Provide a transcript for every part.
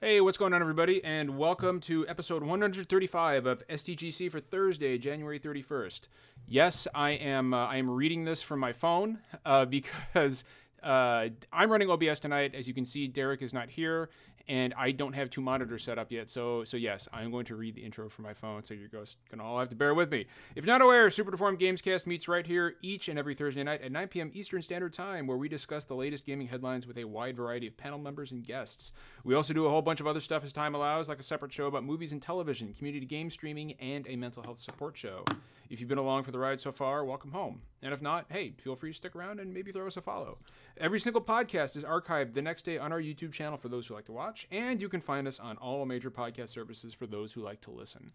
Hey, what's going on, everybody? And welcome to episode 135 of SDGC for Thursday, January 31st. Yes, I am. Uh, I am reading this from my phone uh, because uh, I'm running OBS tonight. As you can see, Derek is not here, and I don't have two monitors set up yet. So, so yes, I'm going to read the intro from my phone. So you're gonna all have to bear with me. If you're not aware, Super Deformed Gamescast meets right here each and every Thursday night at 9 p.m. Eastern Standard Time, where we discuss the latest gaming headlines with a wide variety of panel members and guests. We also do a whole bunch of other stuff as time allows, like a separate show about movies and television, community game streaming, and a mental health support show. If you've been along for the ride so far, welcome home. And if not, hey, feel free to stick around and maybe throw us a follow. Every single podcast is archived the next day on our YouTube channel for those who like to watch, and you can find us on all major podcast services for those who like to listen.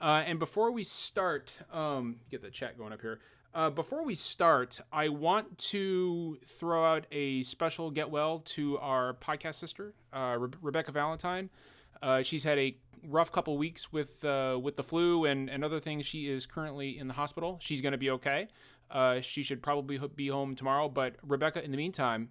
Uh, and before we start, um, get the chat going up here. Uh, before we start, I want to throw out a special get well to our podcast sister, uh, Re- Rebecca Valentine. Uh, she's had a rough couple weeks with uh, with the flu and, and other things. She is currently in the hospital. She's going to be okay. Uh, she should probably be home tomorrow. But Rebecca, in the meantime,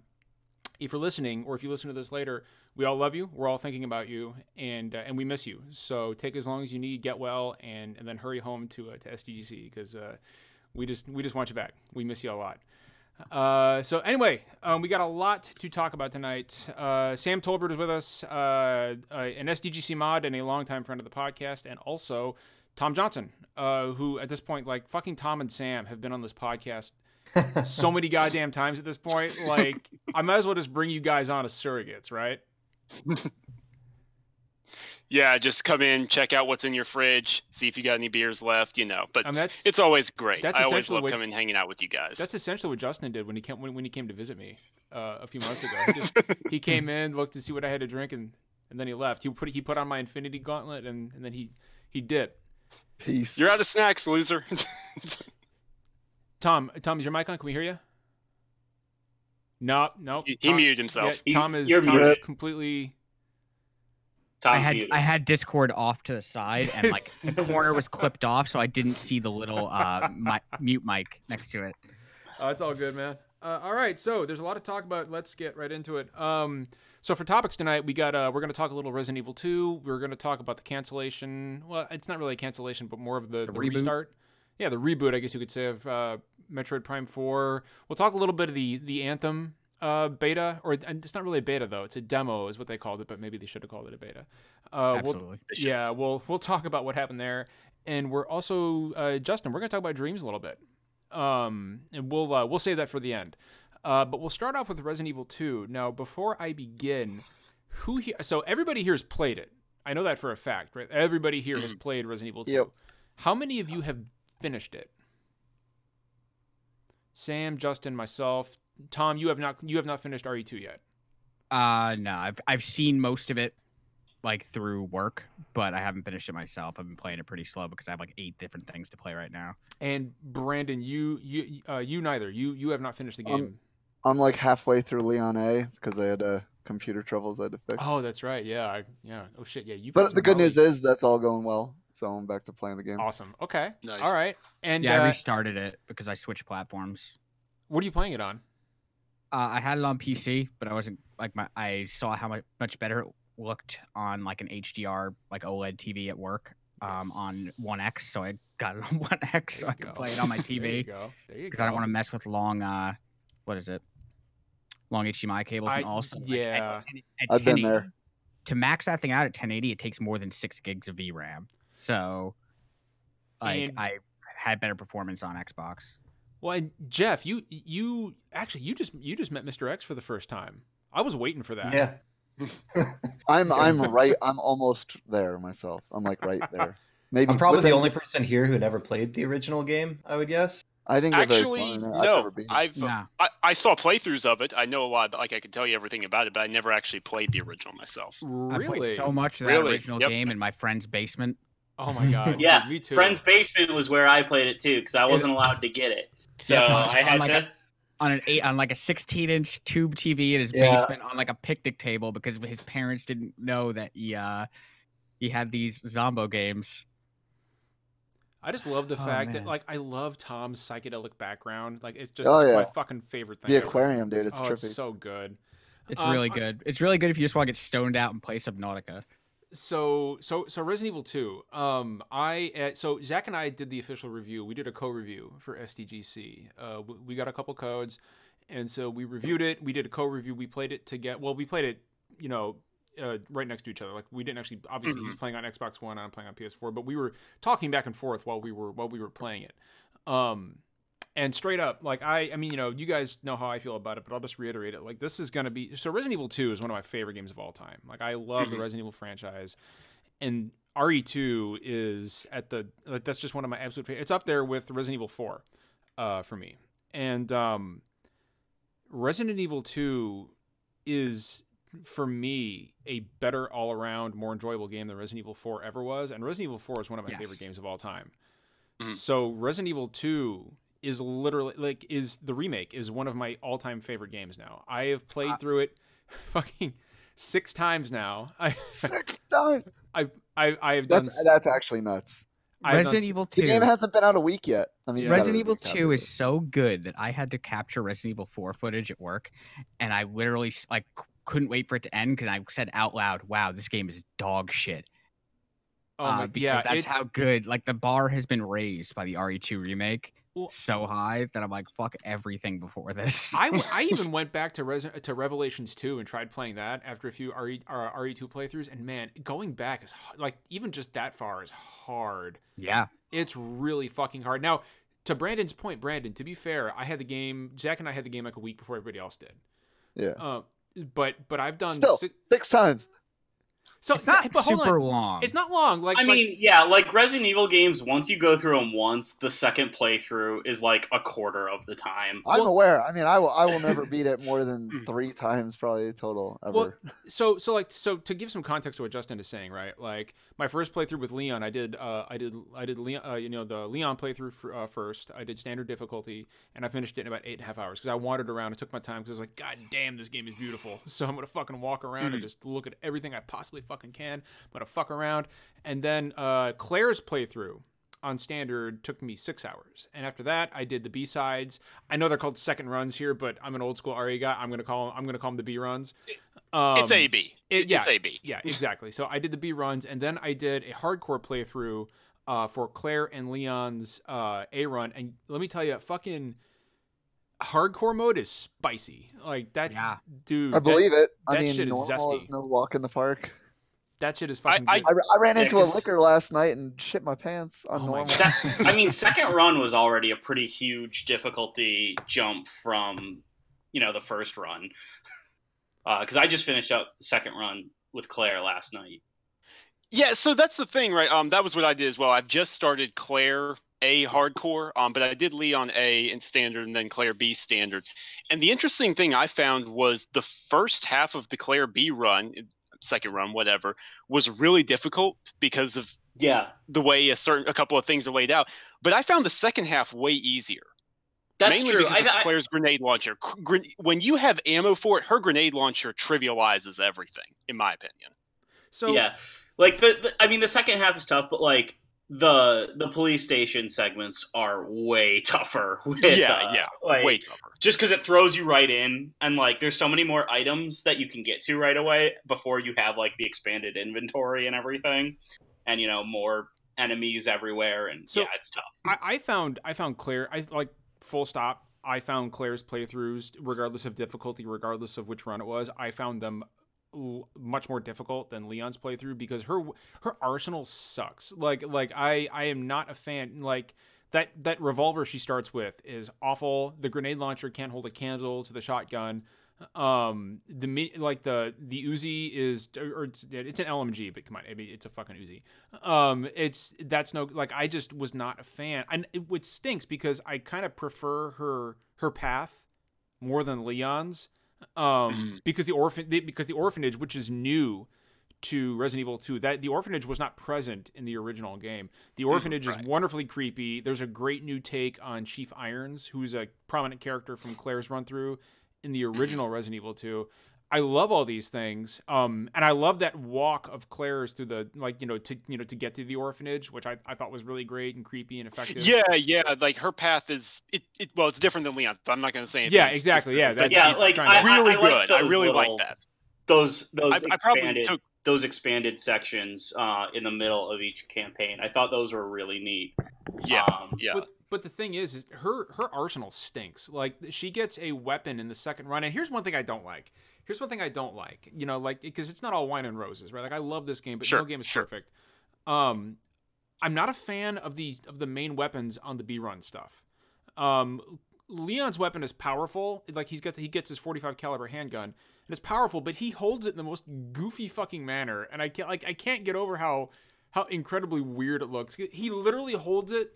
if you're listening or if you listen to this later, we all love you. We're all thinking about you, and uh, and we miss you. So take as long as you need, get well, and and then hurry home to uh, to SDGC because uh, we just we just want you back. We miss you a lot. Uh, so anyway, um, we got a lot to talk about tonight. Uh, Sam Tolbert is with us, uh, uh an SDGC mod and a longtime friend of the podcast, and also Tom Johnson, uh, who at this point, like fucking Tom and Sam, have been on this podcast so many goddamn times at this point. Like, I might as well just bring you guys on as surrogates, right? Yeah, just come in, check out what's in your fridge, see if you got any beers left, you know. But I mean, that's it's always great. that's I always love what- coming hanging out with you guys. That's essentially what Justin did when he came when, when he came to visit me uh, a few months ago. He, just, he came in, looked to see what I had to drink, and, and then he left. He put he put on my Infinity Gauntlet, and, and then he he dipped. Peace. You're out of snacks, loser. Tom, Tom, is your mic on? Can we hear you? No, no. he, he muted himself. Yeah, Tom is You're Tom is completely. Tom's I had muted. I had Discord off to the side and like the corner was clipped off, so I didn't see the little uh mi- mute mic next to it. Uh, it's all good, man. Uh, all right, so there's a lot to talk about. Let's get right into it. Um, so for topics tonight, we got uh, we're going to talk a little Resident Evil 2. We're going to talk about the cancellation. Well, it's not really a cancellation, but more of the, The the, restart. Yeah, the reboot, I guess you could say, of uh, Metroid Prime 4. We'll talk a little bit of the the Anthem uh, beta, or and it's not really a beta though. It's a demo, is what they called it, but maybe they should have called it a beta. Uh, we'll- Absolutely. Yeah, we'll we'll talk about what happened there, and we're also uh, Justin. We're gonna talk about dreams a little bit, um, and we'll uh, we'll save that for the end. Uh, but we'll start off with Resident Evil 2. Now, before I begin, who here? So everybody here has played it. I know that for a fact, right? Everybody here has played Resident Evil 2. Yep. How many of you have finished it? Sam, Justin, myself, Tom. You have not. You have not finished RE2 yet. Uh no, I've I've seen most of it like through work, but I haven't finished it myself. I've been playing it pretty slow because I have like eight different things to play right now. And Brandon, you you uh, you neither. You you have not finished the game. Um, I'm like halfway through Leon A because I had uh, computer troubles I had to fix. Oh, that's right. Yeah, I, yeah. Oh shit, yeah. You. but the good news is that's all going well, so I'm back to playing the game. awesome. Okay. Nice. All right. And yeah, I uh, restarted it because I switched platforms. what are you playing it on? Uh, I had it on PC, but I wasn't like my. I saw how much much better it looked on like an HDR like OLED TV at work um, on One X. So I got it on One X so I you could go. play it on my There you TV go. Because. I don't want to mess with long. uh What is it? Long HDMI cables and I- also like, at- yeah. at- at I've been there. To max that thing out at 1080, it takes more than six gigs of VRAM. So, like, And- I had better performance on Xbox. Well, and Jeff, you you actually you just you just met Mr. X for the first time. I was waiting for that. Yeah. I'm I'm right. I'm almost there myself. I'm like right there. Maybe I'm probably the only person here who never played the original game, I would guess. I didn't Actually, very far. I've no. never beat it. I've Nah. I, I saw playthroughs of it. I know a lot. Like I can tell you everything about it, but I never actually played the original myself. I Really? played so much of that Really? original Yep. game in my friend's basement. Oh my god. yeah, dude, me too. Friend's basement was where I played it too because I wasn't allowed to get it. So Yeah, I had like to. a- on an eight on like a 16 inch tube TV in his Yeah. basement on like a picnic table because his parents didn't know that he uh he had these Zombo games. I just love the Oh, fact that like I love Tom's psychedelic background. Like it's just Oh, it's my fucking favorite thing. The ever. aquarium, dude, it's oh, trippy. it's so good. It's Um, really I- good. It's really good if you just want to get stoned out and play Subnautica. so so so Resident Evil 2. Um, I uh, so Zach and I did the official review. We did a co-review for SDGC. Uh, w- we got a couple codes, and so we reviewed it. We did a co-review. We played it to get well. We played it, you know, uh, right next to each other. Like we didn't actually. Obviously, he's playing on Xbox One. I'm playing on PS4. But we were talking back and forth while we were while we were playing it. Um, and straight up, like I, I mean, you know, you guys know how I feel about it, but I'll just reiterate it. Like this is gonna be so. Resident Evil Two is one of my favorite games of all time. Like I love the Mhm. Resident Evil franchise, and RE2 is at the like that's just one of my absolute favorite. It's up there with Resident Evil 4, uh, for me. And um, Resident Evil 2 is for me a better all around, more enjoyable game than Resident Evil 4 ever was. And Resident Evil 4 is one of my Yes. favorite games of all time. Mhm. So Resident Evil 2 is literally like is the remake is one of my all time favorite games now. I have played Uh, through it fucking six times now. I Six times. I I I have done. That's that's actually nuts. I've done Resident s- Evil The 2. game hasn't been out a week yet. I mean, you gotta Resident Evil 2 is so good that I had to capture Resident Evil 4 footage at work, and I literally like c- couldn't wait for it to end because I said out loud, "Wow, this game is dog shit." Oh uh, my, because yeah, that's it's, how good. Like the bar has been raised by the RE2 remake Well- so high that I'm like, fuck everything before this. I, I even went back to Res- to Revelations 2 and tried playing that after a few RE uh, RE2 playthroughs and man, going back is like even just that far is hard. yeah, It's really fucking hard. Now, to Brandon's point, Brandon, to be fair, I had the game Zach and I had the game like a week before everybody else did. Yeah. Uh, but but I've done Still, si- six times. So it's not but hold on. super long. It's not long. Like I like- mean, yeah, like Resident Evil games, once you go through them once, the second playthrough is like a quarter of the time. I'm Well- aware. I mean, I will. I will never beat it more than three times, probably total ever. Well, so so like so to give some context to what Justin is saying, right? Like my first playthrough with Leon, I did uh, I did I did Leon, uh, you know the Leon playthrough for, uh, first. I did standard difficulty, and I finished it in about eight and a half hours because I wandered around and took my time because I was like, God damn, this game is beautiful. So I'm gonna fucking walk around and just look at everything I possibly fucking can. I'm gonna fuck around, and then uh, Claire's playthrough on standard took me six hours and after that i did the b-sides i know they're called second runs here but i'm an old school re guy i'm gonna call them i'm gonna call them the b runs um, it's AB. it- yeah, it's AB. yeah, exactly. So I did the B runs, and then I did a hardcore playthrough uh, for Claire and Leon's uh, A run. And let me tell you, fucking hardcore mode is spicy. Like that, Yeah. dude. I that- believe it. that I mean, shit is zesty. is no walk in the park. That shit is I- fucking. I- I, I ran Yeah, into a 'cause- licker last night and shit my pants on Oh normal. God. I mean, second run was already a pretty huge difficulty jump from, you know, the first run. Because I just finished up the second run with Claire last night. Yeah, so that's the thing, right? Um, that was what I did as well. I've just started Claire A hardcore, um, but I did Leon A in standard and then Claire B standard. And the interesting thing I found was the first half of the Claire B run, second run, whatever, was really difficult because of Yeah, the way a certain a couple of things are laid out. But I found the second half way easier. that's mainly true. because I, of I, Claire's grenade launcher. When you have ammo for it, her grenade launcher trivializes everything, in my opinion. so yeah, like the, the, I mean, the second half is tough, but like the the police station segments are way tougher. With, Yeah, uh, yeah, like, Way tougher. just because it throws you right in and like there's so many more items that you can get to right away before you have like the expanded inventory and everything and you know more enemies everywhere and So- yeah it's tough I, I found I found Claire. I like full stop. I found Claire's playthroughs, regardless of difficulty, regardless of which run it was. I found them much more difficult than Leon's playthrough because her her arsenal sucks. Like like I I am not a fan. Like that that revolver she starts with is awful. The grenade launcher can't hold a candle to the shotgun. Um, the like the the Uzi is or it's, it's an LMG, but come on, I mean it's a fucking Uzi. Um, it's that's no like I just was not a fan, and it, which stinks because I kind of prefer her her path more than Leon's. Um, mm-hmm. because the orphan because the orphanage, which is new to Resident Evil 2, that the orphanage was not present in the original game. The mm, orphanage is right. wonderfully creepy. There's a great new take on Chief Irons, who's a prominent character from Claire's run through in the mm-hmm. original Resident Evil 2. I love all these things. Um, and I love that walk of Claire's through the like you know to you know to get to the orphanage, which I, I thought was really great and creepy and effective. Yeah, yeah. Like her path is it. it well, it's different than Leon's. I'm not going to say anything. Yeah, exactly. Yeah, that's yeah, like, I- really I liked good. I really little- like that. Those those I, I probably expanded took. those expanded sections uh, in the middle of each campaign. I thought those were really neat. Yeah, Um, yeah. But but the thing is, is her her arsenal stinks. Like she gets a weapon in the second run, and here's one thing I don't like. Here's one thing I don't like. You know, like because it's not all wine and roses, right? Like I love this game, but Sure, no game is sure. perfect. Um, I'm not a fan of the of the main weapons on the B run stuff. Um, Leon's weapon is powerful. Like he's got the, he gets his 45 caliber handgun, and it's powerful, but he holds it in the most goofy fucking manner, and I can't like I can't get over how how incredibly weird it looks. He literally holds it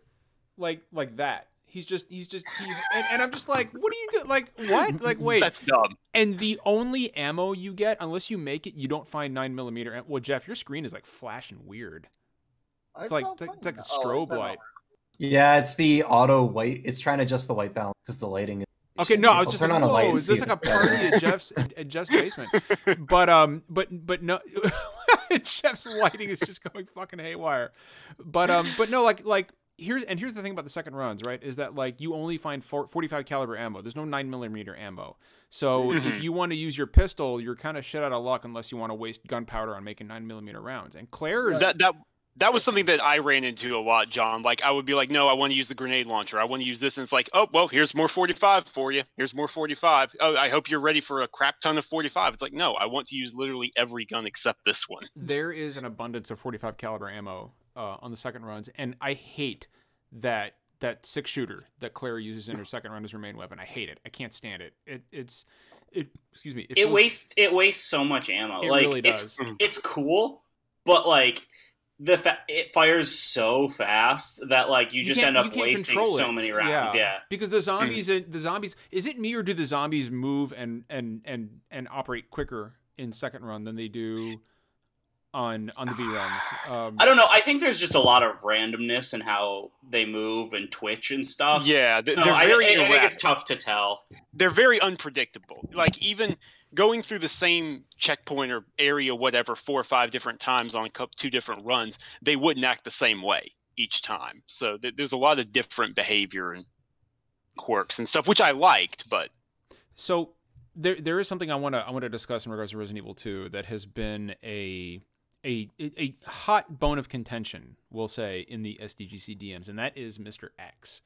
like like that. He's just he's just he, and, and I'm just like, what are you doing? Like what? Like wait. That's dumb. And the only ammo you get, unless you make it, you don't find nine millimeter. am- Well, Jeff, your screen is like flashing weird. I It's like it's like, find it's like a that. Oh, strobe light. Yeah, it's the auto white. It's trying to adjust the white balance because the lighting. Is Okay, no, I was just turn like, on a light whoa, and is this like a party at Jeff's at Jeff's basement? But um, but but no, Jeff's lighting is just going fucking haywire. But um, but no, like like here's and here's the thing about the second runs, right? Is that like you only find four, 45 caliber ammo. There's no nine millimeter ammo. So Mhm. if you want to use your pistol, you're kind of shit out of luck unless you want to waste gunpowder on making nine millimeter rounds. And Claire's That that that was something that I ran into a lot, John. Like I would be like, no, I want to use the grenade launcher. I want to use this, and it's like, oh well, here's more 45 for you. Here's more 45. Oh, I hope you're ready for a crap ton of 45. It's like, no, I want to use literally every gun except this one. there is an abundance of 45 caliber ammo uh, on the second runs, and I hate that that six shooter that Claire uses in her second run as her main weapon. I hate it. I can't stand it. It it's it. Excuse me. It feels- wastes it wastes so much ammo. It like really it's does. it's cool, but like the fa- it fires so fast that like you just can't- end up wasting so many rounds. Yeah. because the zombies, the zombies. Is it me or do the zombies move and and and and operate quicker in second run than they do on on the B runs? Um, I don't know. I think there's just a lot of randomness in how they move and twitch and stuff. Yeah, they- So they're I, very I, I think it's tough to tell. they're very unpredictable. Like even going through the same checkpoint or area, whatever, four or five different times on two different runs, they wouldn't act the same way each time. So th- there's a lot of different behavior and quirks and stuff, which I liked. But So there there is something I want to I want to discuss in regards to Resident Evil 2 that has been a a a hot bone of contention, we'll say, in the SDGC DMs, and that is Mr. X.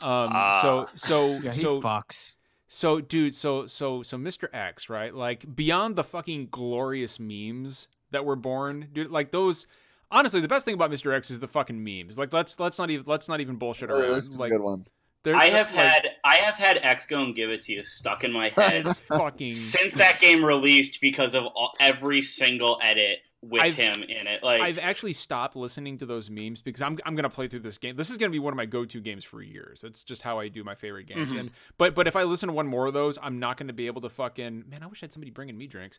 Um, so Ah. so Yeah, he so fucks. so dude, so so so Mr. X, right? Like beyond the fucking glorious memes that were born, dude, like those honestly, the best thing about Mr. X is the fucking memes. Like let's let's not even let's not even bullshit Oh, around. there's some like good ones. I have like, had I have had X-Go and Give It To You stuck in my head fucking since that game released because of all, every single edit with I've- him in it. Like I've actually stopped listening to those memes because I'm I'm gonna play through this game. This is gonna be one of my go-to games for years. It's just how I do my favorite games. Mhm. And but but if I listen to one more of those, I'm not gonna be able to fucking man. I wish I had somebody bringing me drinks.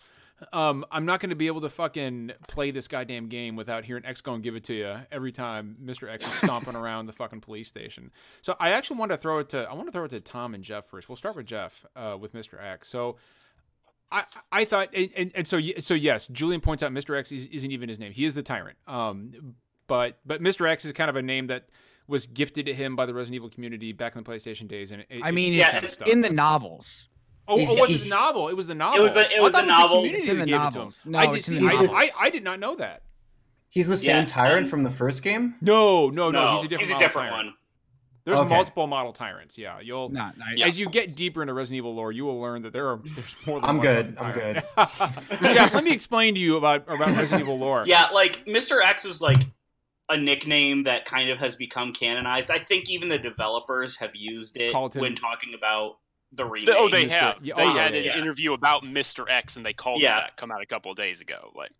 Um, I'm not gonna be able to fucking play this goddamn game without hearing X go and give it to you every time Mr. X is stomping around the fucking police station. So I actually want to throw it to I want to throw it to Tom and Jeff first. We'll start with Jeff uh, with Mr. X. So. I, I thought and, and, and so so yes, Julian points out Mr. X is, isn't even his name. He is the tyrant. Um, but but Mr. X is kind of a name that was gifted to him by the Resident Evil community back in the PlayStation days. And it, I mean, it Yeah, kinda it's in the novels. oh, he's- oh, was it the novel? It was the novel. It was the- it I was thought the novel. community It's in that the gave novels. It to him. No, I did it's in see. the I, novels. I, I did not know that. He's the Yeah, same tyrant and- from the first game. No, no, no. no, he's a different. model different one. There's Okay. multiple model tyrants. Yeah, you'll. No, no, Yeah. As you get deeper into Resident Evil lore, you will learn that there are there's more than I'm one good, I'm good. Jeff, let me explain to you about about Resident Evil lore. Yeah, like Mr. X was like a nickname that kind of has become canonized. I think even the developers have used it Called him- when talking about the remake. oh, they Mr. have. yeah, they oh, had yeah, an yeah. interview about Mr. X, and they called Yeah. it that come out a couple of days ago. Like,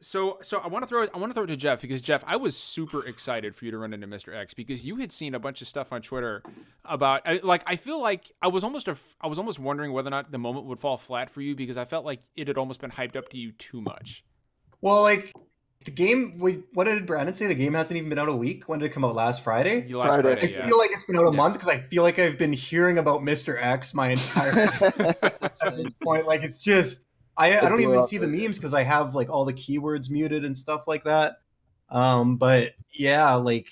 So, so I want to throw it. I want to throw it to Jeff because Jeff, I was super excited for you to run into Mr. X because you had seen a bunch of stuff on Twitter about I- like I feel like I was almost a, I was almost wondering whether or not the moment would fall flat for you because I felt like it had almost been hyped up to you too much. Well, like the game. Wait, what did Brandon say? The game hasn't even been out a week. When did it come out? Last Friday. Last Friday. Friday, I yeah. feel like it's been out a Yeah. month because I feel like I've been hearing about Mr. X my entire at this point. Like it's just I, I don't even see the memes because I have like all the keywords muted and stuff like that. Um, but yeah, like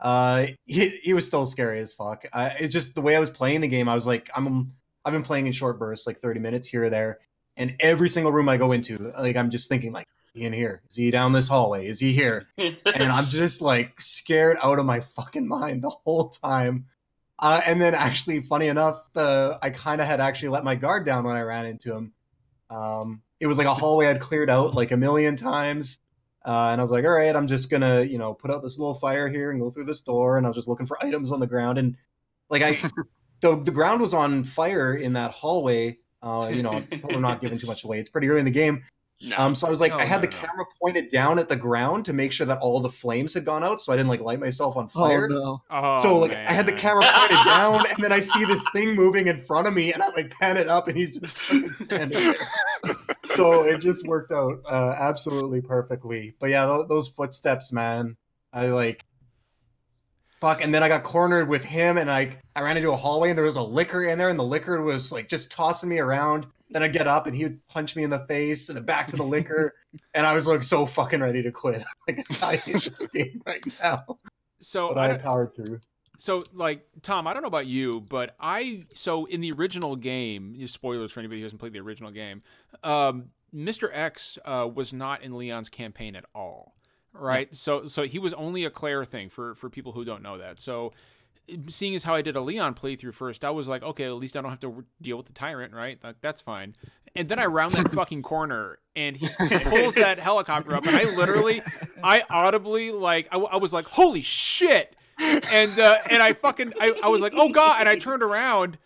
uh, he he was still scary as fuck. I it just the way I was playing the game, I was like, I'm I've been playing in short bursts, like 30 minutes here or there, and every single room I go into, like I'm just thinking like. Is he in here? Is he down this hallway? Is he here? and I'm just like scared out of my fucking mind the whole time. Uh, and then actually, funny enough, the I kind of had actually let my guard down when I ran into him. Um, it was like a hallway I'd cleared out like a million times, uh, and I was like, all right, I'm just gonna you know put out this little fire here and go through this door, and I was just looking for items on the ground, and like I, the the ground was on fire in that hallway. Uh, you know, I'm not giving too much away. It's pretty early in the game, No. um, so I was like, No, I had no, the no. camera pointed down at the ground to make sure that all the flames had gone out, so I didn't like light myself on oh fire. no. Oh, so like, I had the camera pointed down, and then I see this thing moving in front of me, and I like pan it up, and he's just fucking standing there. so it just worked out uh, absolutely perfectly. But yeah, th- those footsteps, man, I like. Fuck, and then I got cornered with him, and I I ran into a hallway, and there was a licker in there, and the licker was like just tossing me around. Then I'd get up, and he would punch me in the face, and back to the licker, and I was like so fucking ready to quit. Like I hate this game right now, So but I I powered through. So, like Tom, I don't know about you, but I so in the original game, spoilers for anybody who hasn't played the original game, um, Mr. X uh, was not in Leon's campaign at all, right? So, so he was only a Claire thing for for people who don't know that. So, seeing as how I did a Leon playthrough first, I was like, okay, at least I don't have to deal with the tyrant, right? That, that's fine. And then I round that fucking corner, and he pulls that helicopter up, and I literally, I audibly like, I, I was like, holy shit and uh, and I fucking I, I was like, oh god, and I turned around,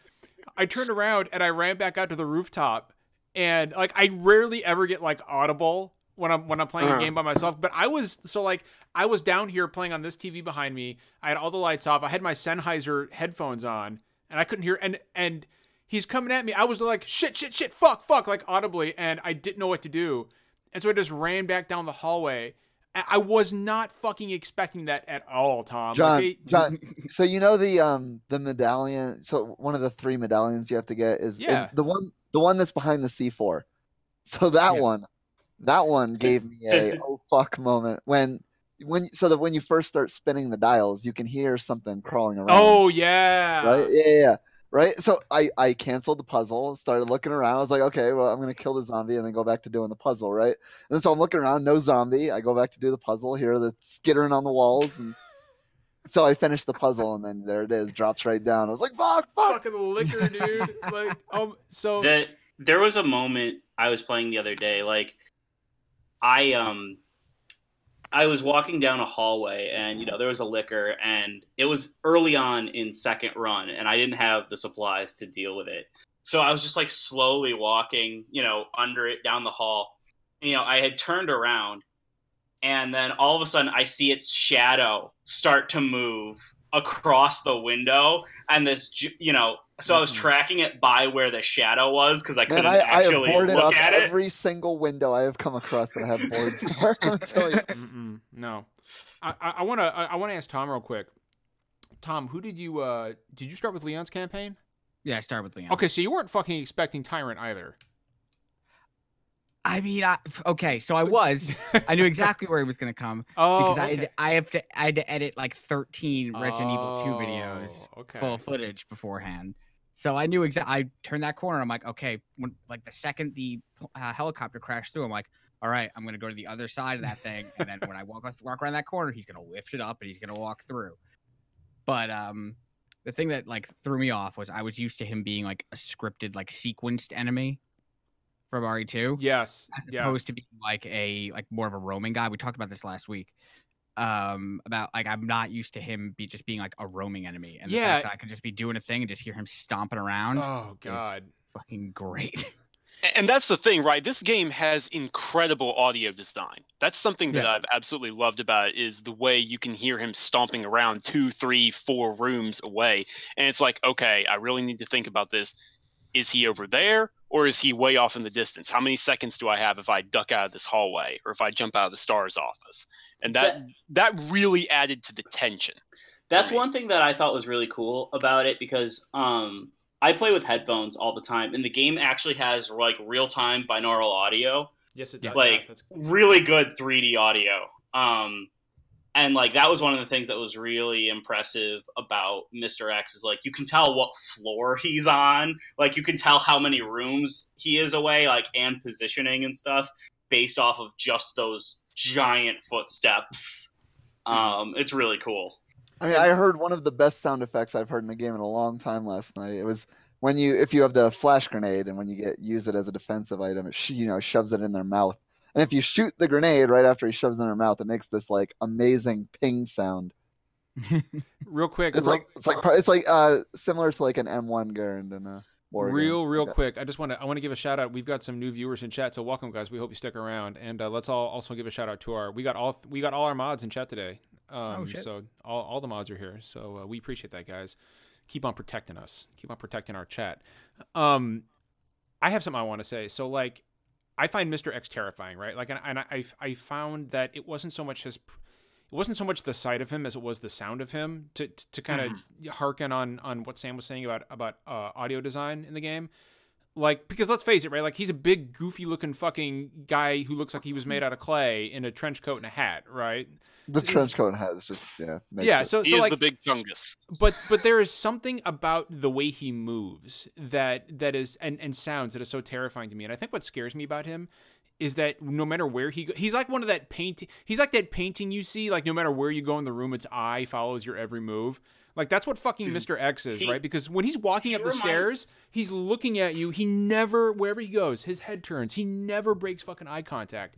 I turned around and I ran back out to the rooftop, and like I rarely ever get like audible when I'm when I'm playing a Uh-huh. game by myself, but I was so like I was down here playing on this TV behind me. I had all the lights off. I had my Sennheiser headphones on, and I couldn't hear and and. He's coming at me. I was like, shit, shit, shit, fuck, fuck, like audibly, and I didn't know what to do. And so I just ran back down the hallway. I was not fucking expecting that at all, Tom. John, John, so you know the um the medallion. So one of the three medallions you have to get is Yeah. the one the one that's behind the C four. So that Yeah. one, that one gave me a oh fuck moment when when so that when you first start spinning the dials, you can hear something crawling around. Oh yeah. right, yeah, yeah, yeah. right. So I I canceled the puzzle, started looking around. I was like, okay, well I'm gonna kill the zombie and then go back to doing the puzzle, right? And so I'm looking around, no zombie. I go back to do the puzzle, hear the skittering on the walls and. So I finished the puzzle and then there it is, drops right down. I was like, "Fuck, fuck!" Fucking licker, dude. like, um, so that there was a moment I was playing the other day. Like, I um, I was walking down a hallway, and you know there was a licker, and it was early on in second run, and I didn't have the supplies to deal with it. So I was just like slowly walking, you know, under it down the hall. You know, I had turned around, and then all of a sudden I see its shadow start to move across the window, and this, you know, so I was Mhm. tracking it by where the shadow was because I couldn't I, I have actually boarded look up at it. every single window I have come across that I have boards for. I'm telling you. No. I, I, I wanna I, I wanna ask Tom real quick. Tom, who did you uh did you start with Leon's campaign? Yeah, I started with Leon. Okay, so you weren't fucking expecting Tyrant either. I mean, I, okay, so I was. I knew exactly where he was going to come Oh, because I, okay. had, I have to I had to edit like 13 Resident Evil 2 videos Oh, okay. full footage beforehand. So I knew exactly. I turned that corner. I'm like, okay, when like the second the uh, helicopter crashed through, I'm like, all right, I'm gonna go to the other side of that thing, and then when I walk walk around that corner, he's gonna lift it up and he's gonna walk through. But um, the thing that like threw me off was I was used to him being like a scripted, like sequenced enemy from RE2 Yes. as Yeah. opposed to being like a like more of a roaming guy. We talked about this last week. Um, about like I'm not used to him be just being like a roaming enemy, and Yeah. I could just be doing a thing and just hear him stomping around, Oh god. fucking great. And that's the thing, right? This game has incredible audio design. That's something that Yeah. I've absolutely loved about it is the way you can hear him stomping around two, three, four rooms away. And it's like, okay, I really need to think about this. Is he over there or is he way off in the distance? How many seconds do I have if I duck out of this hallway or if I jump out of the S.T.A.R.S. office? And that that, really added to the tension. That's one thing that I thought was really cool about it because um, I play with headphones all the time, and the game actually has like real time binaural audio, Yes, it does. like Yeah, that's- really good 3D audio. Um, and like that was one of the things that was really impressive about Mr. X is like you can tell what floor he's on, like you can tell how many rooms he is away, like and positioning and stuff based off of just those giant footsteps. Um, it's really cool. I mean, I heard one of the best sound effects I've heard in a game in a long time last night. It was when you, if you have the flash grenade and when you get use it as a defensive item, it sh- you know shoves it in their mouth. And if you shoot the grenade right after he shoves it in their mouth, it makes this like amazing ping sound. real quick. It's real- like it's like it's like uh similar to like an M1 Garand in a war real real quick i just want to i want to give a shout out we've got some new viewers in chat so welcome guys we hope you stick around and uh, let's all also give a shout out to our we got all we got all our mods in chat today um Oh, shit. so all, all the mods are here so uh, we appreciate that guys keep on protecting us keep on protecting our chat um i have something i want to say so like i find mr x terrifying right like and, and I, I found that it wasn't so much his it wasn't so much the sight of him as it was the sound of him to to, to kind of harken on on what Sam was saying about about uh, audio design in the game. Like because let's face it, right? Like he's a big, goofy looking fucking guy who looks like he was made out of clay in a trench coat and a hat, right? The It's- trench coat has just yeah. makes yeah. it- So He so is like the big chungus. but but there is something about the way he moves that that is and and sounds that is so terrifying to me and i think what scares me about him is that no matter where he go, he's like one of that painting he's like that painting you see like no matter where you go in the room its eye follows your every move like that's what fucking hmm. mr x is He- right because when he's walking he up the remind- stairs he's looking at you he never wherever he goes his head turns he never breaks fucking eye contact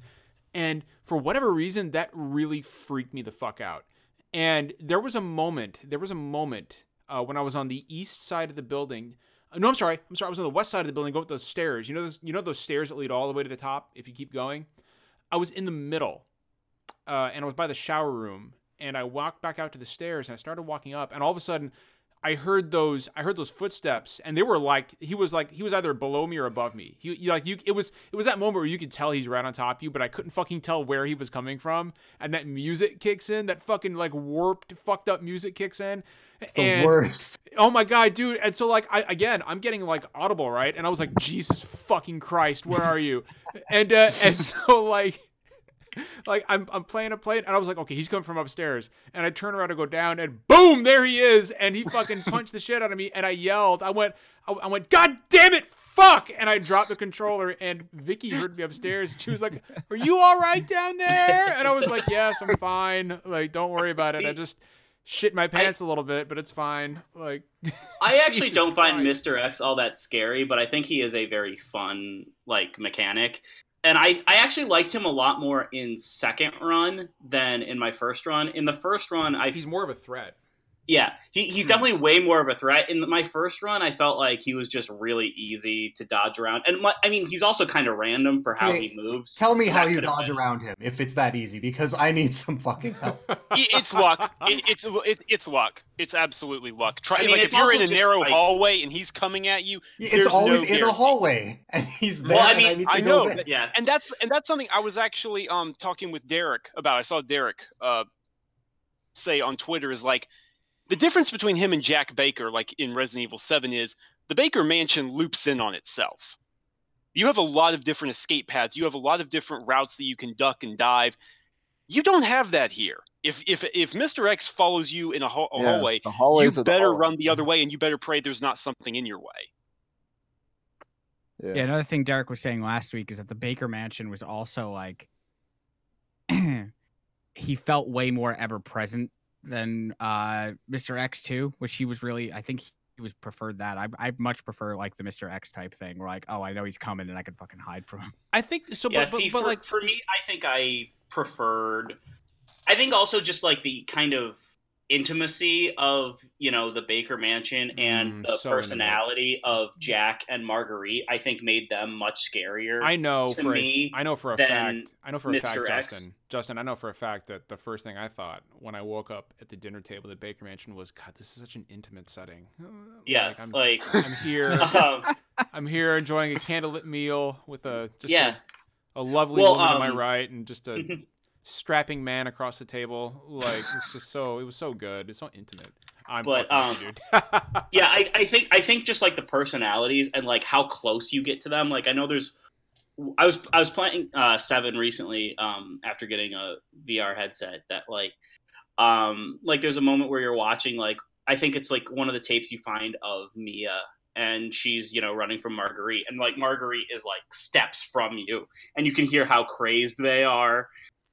and for whatever reason that really freaked me the fuck out. And there was a moment there was a moment uh, when i was on the east side of the building uh, no i'm sorry i'm sorry i was on the west side of the building going up those stairs. You know those, you know those stairs that lead all the way to the top if you keep going? I was in the middle uh, and i was by the shower room and i walked back out to the stairs and i started walking up and all of a sudden I heard those. I heard those footsteps, and they were like he was like he was either below me or above me. He, you like you. It was it was that moment where you could tell he's right on top of you, but I couldn't fucking tell where he was coming from. And that music kicks in. That fucking like warped, fucked up music kicks in. The and worst. oh my god, dude! And so like I again, I'm getting like audible right, and I was like, Jesus fucking Christ, where are you? and uh, and so like like I'm I'm playing a plane, and I was like, okay, he's coming from upstairs, and I turn around to go down, and boom, there he is, and he fucking punched the shit out of me, and I yelled, I went, I, I went, God damn it, fuck, and I dropped the controller, and Vicky heard me upstairs, and she was like, Are you all right down there? And I was like, Yes, I'm fine, like don't worry about it, I just shit my pants a little bit, but it's fine, like. I actually don't find Mr. X all that scary, but I think he is a very fun like mechanic. And I, I actually liked him a lot more in second run than in my first run. In the first run, I He's more of a threat. Yeah, he, he's definitely way more of a threat. In my first run, I felt like he was just really easy to dodge around. And my, I mean, he's also kind of random for how Hey, he moves. Tell me so how you dodge been- around him if it's that easy, because I need some fucking help. It's luck. It, it's it, it's luck. It's absolutely luck. Try I mean, like it's if you're in a narrow like- hallway and he's coming at you, It's always no in the hallway, and he's there. Well, I and mean, I need to I know, there. but- Yeah, and that's and that's something I was actually um talking with Derek about. I saw Derek uh say on Twitter is like the difference between him and Jack Baker, like in Resident Evil Seven, is the Baker Mansion loops in on itself. You have a lot of different escape paths. You have a lot of different routes that you can duck and dive. You don't have that here. If if if Mr. X follows you in a, hall- a Yeah, hallway, the hallways you are the better hallway. run the other way, and you better pray there's not something in your way. Yeah. Yeah, another thing Derek was saying last week is that the Baker Mansion was also like he felt way more ever present than uh Mr. X too, which he was really I think he was preferred that. I I much prefer like the Mr. X type thing where like, oh I know he's coming and I can fucking hide from him. I think so, yeah. but, but, see, but for, like for me, I think I preferred. I think also just like the kind of intimacy of you know the Baker Mansion and Mm, the so personality of Jack and Marguerite, I think made them much scarier. I know to for me a, I know for a fact. I know for a fact, X. Justin. Justin, I know for a fact that the first thing I thought when I woke up at the dinner table at Baker Mansion was, God, this is such an intimate setting. Uh, yeah, like, I'm, like I'm here. um, I'm here enjoying a candlelit meal with a just yeah, a, a lovely Well, woman to my um, right and just a strapping man across the table. Like it's just so it was so good. It's so intimate. I'm But, um, you, dude. yeah. I, I think I think just like the personalities and like how close you get to them. Like I know there's. I was I was playing uh, Seven recently um, after getting a VR headset that like um, like there's a moment where you're watching like I think it's like one of the tapes you find of Mia and she's you know running from Marguerite and like Marguerite is like steps from you and you can hear how crazed they are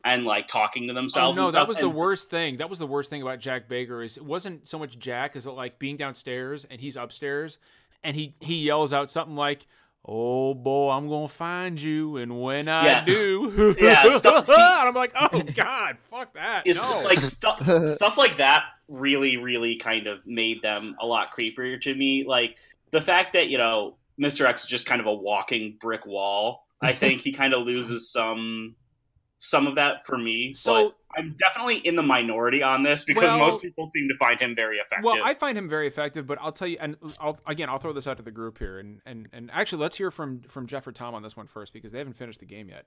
and like talking to Oh, themselves. no, and that stuff. was the worst thing. That was the worst thing about Jack Baker is it wasn't so much Jack as it like being downstairs and he's upstairs and he he yells out something like, "Oh boy, I'm gonna find you, and when I Yeah. do, Yeah, stuff- see- and I'm like, oh god, fuck that. It's no. like stuff stuff like that really really kind of made them a lot creepier to me like the fact that you know mr x is just kind of a walking brick wall i think he kind of loses some some of that for me So- but i'm definitely in the minority on this because Well- most people seem to find him very effective Well, I find him very effective, but I'll tell you, and I'll, again, I'll throw this out to the group here, and and and actually, let's hear from from Jeff or Tom on this one first because they haven't finished the game yet.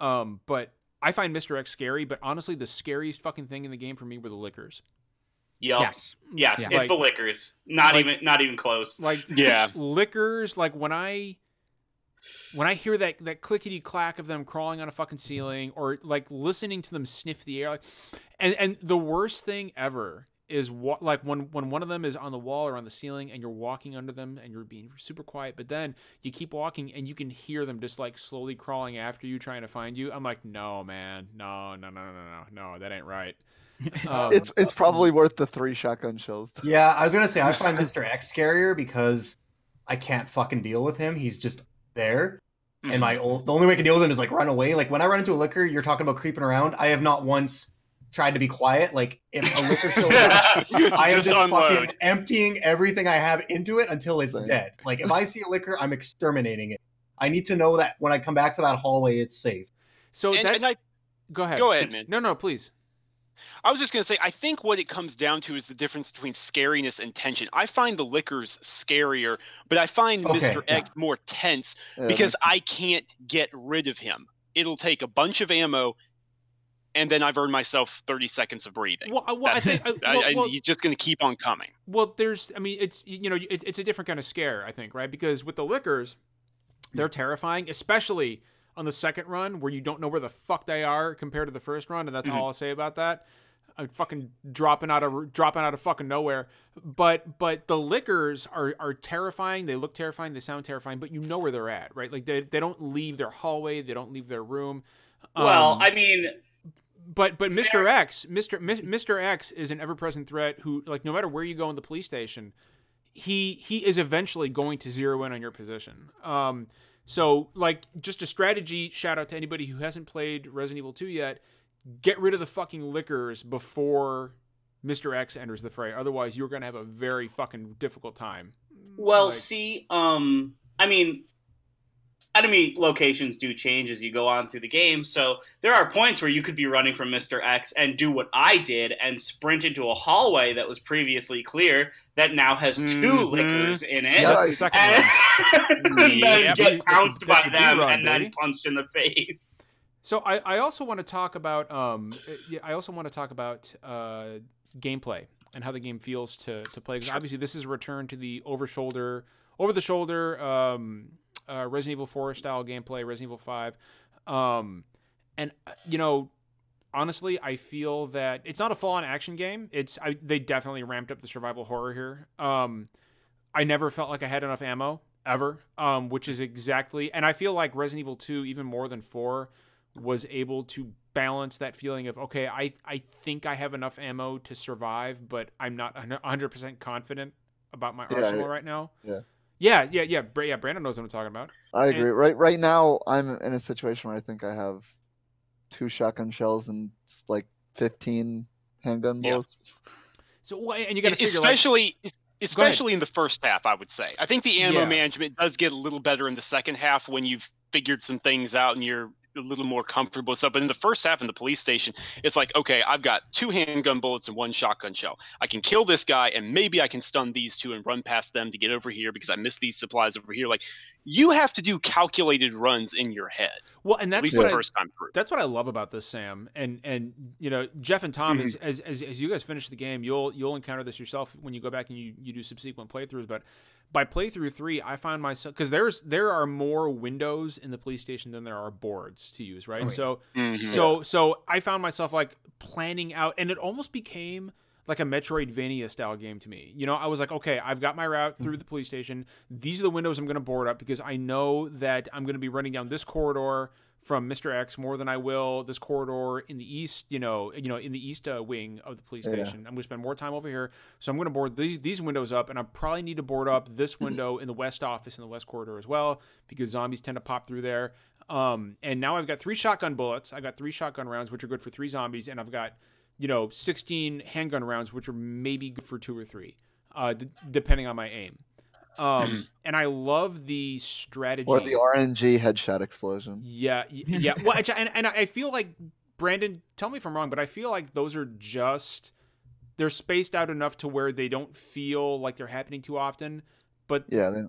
Um, but I find Mr. X scary, but honestly, the scariest fucking thing in the game for me were the lickers. yep. Yes. yes Yeah. it's Like- the lickers not like- even not even close Like Yeah. lickers, like when I when I hear that that clickety clack of them crawling on a fucking ceiling, or like listening to them sniff the air, like, and and the worst thing ever is what like when when one of them is on the wall or on the ceiling and you're walking under them and you're being super quiet but then you keep walking and you can hear them just like slowly crawling after you trying to find you i'm like no man no no no no no no no that ain't right um, it's it's probably worth the three shotgun shells. Yeah, I was gonna say I find Mr. X scarier because I can't fucking deal with him. He's just there, and mm-hmm. my old the only way I can deal with them is like run away. Like when I run into a licker, you're talking about creeping around. I have not once tried to be quiet. Like if a licker shows up, I am Just just fucking emptying everything I have into it until it's Same. dead. Like if I see a licker, I'm exterminating it. I need to know that when I come back to that hallway, it's safe. so and, that's and I go ahead go ahead, man. no no please I was just gonna say, I think what it comes down to is the difference between scariness and tension. I find the lickers scarier, but I find Okay, Mr. yeah. X more tense Yeah, because I can't get rid of him. It'll take a bunch of ammo, and then I've earned myself 30 seconds of breathing. well, I- well i think I- uh, I- well, I- well, he's just gonna keep on coming. Well, there's, I mean, it's you know, it, it's a different kind of scare, I think, right? Because with the lickers, they're terrifying, especially on the second run where you don't know where the fuck they are compared to the first run, and that's Mhm. all I'll say about that. I'm fucking dropping out of dropping out of fucking nowhere, but but the lickers are are terrifying. They look terrifying. They sound terrifying, but you know where they're at, right? Like they they don't leave their hallway. They don't leave their room. well Um, i mean but but Mr. X, Mr. Mr. X is an ever-present threat who like no matter where you go in the police station, he he is eventually going to zero in on your position. Um so like just a strategy shout out to anybody who hasn't played Resident Evil 2 yet, get rid of the fucking lickers before Mr. X enters the fray. Otherwise, you're going to have a very fucking difficult time. Well, Like- see, um, I mean, enemy locations do change as you go on through the game. So there are points where you could be running from Mr. X and do what I did and sprint into a hallway that was previously clear that now has 2 Mhm. lickers in it. Yeah, the second and, and then Yep. get pounced by them D-run, and then punched in the face. So I, I also want to talk about um I also want to talk about uh gameplay and how the game feels to to play. 'Cause obviously, this is a return to the over shoulder, over the shoulder um, uh, Resident Evil 4 style gameplay, Resident Evil 5, um, and uh, you know. Honestly, I feel that it's not a full-on action game. It's I, they definitely ramped up the survival horror here. Um, I never felt like I had enough ammo ever, um, which is exactly, and I feel like Resident Evil 2, even more than 4, was able to balance that feeling of okay, I I think I have enough ammo to survive, but I'm not 100% confident about my Yeah, arsenal right now. yeah. Yeah, yeah, yeah. Yeah, Brandon knows what I'm talking about. I And- agree. Right right now I'm in a situation where I think I have two shotgun shells and like 15 handgun Yeah. bullets. So and you got to figure like, especially especially in the first half. I would say. I think the ammo Yeah. management does get a little better in the second half when you've figured some things out and you're a little more comfortable stuff. But in the first half in the police station, it's like, okay, I've got two handgun bullets and one shotgun shell. I can kill this guy and maybe I can stun these two and run past them to get over here because I missed these supplies over here. Like you have to do calculated runs in your head. well, and At that's what the I, first time through. that's what I love about this, Sam. And and you know, Jeff and Tom, as, mm-hmm. as as as you guys finish the game, you'll you'll encounter this yourself when you go back and you you do subsequent playthroughs. But by playthrough three, I find myself because there's there are more windows in the police station than there are boards to use, right? Oh, yeah. So Mhm. so so I found myself like planning out, and it almost became like a Metroidvania style game to me. You know, I was like, okay, I've got my route through the police station. These are the windows I'm going to board up because I know that I'm going to be running down this corridor from Mr. X more than I will this corridor in the east. You know, you know, in the east uh, wing of the police Yeah. station. I'm going to spend more time over here, so I'm going to board these these windows up, and I probably need to board up this window in the west office in the west corridor as well because zombies tend to pop through there. Um, and now I've got three shotgun bullets. I've got three shotgun rounds, which are good for three zombies, and I've got, you know, 16 handgun rounds, which are maybe good for two or three, uh, d- depending on my aim. Um, and I love the strategy. Or the RNG headshot explosion. Yeah, yeah. Well, and and I feel like Brandon, tell me if I'm wrong, but I feel like those are just they're spaced out enough to where they don't feel like they're happening too often. But Yeah, they,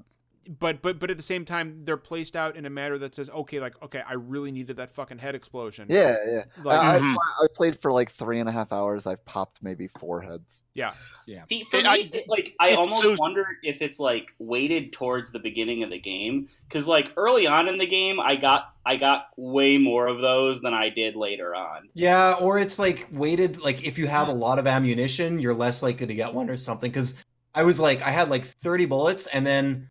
but but but at the same time, they're placed out in a manner that says, okay, like okay, I really needed that fucking head explosion. yeah, yeah. Like, I, Mhm. I, I played for like three and a half hours. I've popped maybe four heads. yeah. Yeah. See, for It- me, I- it- like I almost so- wonder if it's like weighted towards the beginning of the game because like early on in the game, I got I got way more of those than I did later on. Yeah, or it's like weighted. Like if you have a lot of ammunition, you're less likely to get one or something. Because I was like, I had like 30 bullets, and then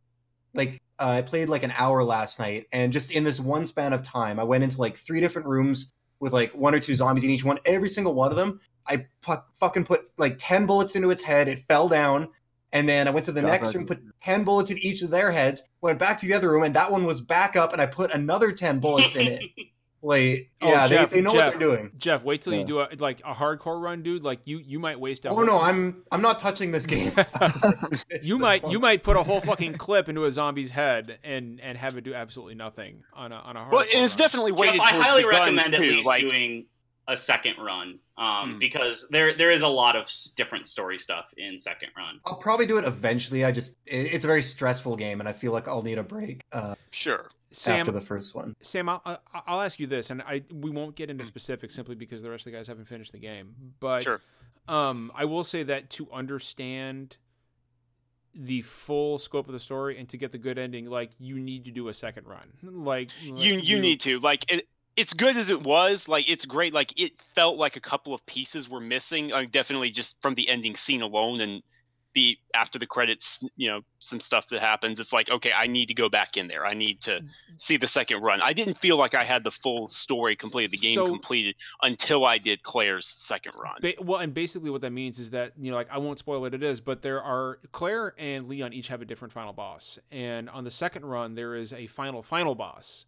like uh, I played like an hour last night, and just in this one span of time, I went into like three different rooms with like one or two zombies in each one. Every single one of them, I pu- fucking put like 10 bullets into its head. It fell down. And then I went to the God, next that- room, put 10 bullets in each of their heads, went back to the other room, and that one was back up, and I put another 10 bullets in it. Like, Oh, yeah, Jeff, they, they know Jeff, what they're doing. Jeff, wait till you do a like a hardcore run, dude. Like you you might waste a Oh no, I'm I'm not touching this game. you might you might put a whole fucking clip into a zombie's head and and have it do absolutely nothing on a on a hardcore Well, it's run. definitely Jeff, I highly the guns, recommend at too. least like, doing a second run um, Hmm. because there there is a lot of different story stuff in second run. I'll probably do it eventually. I just it, it's a very stressful game, and I feel like I'll need a break uh, Sure. Sam after the first one. Sam, I'll, I- I'll ask you this, and I we won't get into specifics simply because the rest of the guys haven't finished the game. But Sure. um, I will say that to understand the full scope of the story and to get the good ending, like you need to do a second run. Like you like, you need to like it, it's good as it was like it's great like it felt like a couple of pieces were missing like definitely just from the ending scene alone and the after the credits you know some stuff that happens it's like okay i need to go back in there i need to see the second run i didn't feel like i had the full story completed the game So- completed until i did claire's second run Ba- well, and basically what that means is that you know, like I won't spoil what it is, but there are Claire and Leon each have a different final boss, and on the second run there is a final final boss.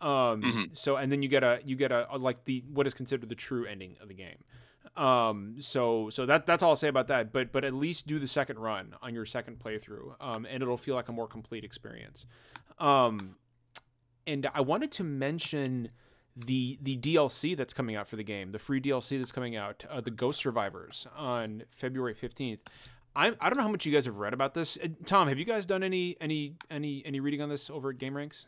Um, Mhm. so and then you get a you get a, a like the what is considered the true ending of the game. Um, so so that that's all I'll say about that. But but at least do the second run on your second playthrough, um, and it'll feel like a more complete experience. Um, and I wanted to mention the the DLC that's coming out for the game, the free DLC that's coming out, uh, the Ghost Survivors on February fifteenth. I I don't know how much you guys have read about this. Uh, Tom, have you guys done any any any any reading on this over at GameRanx?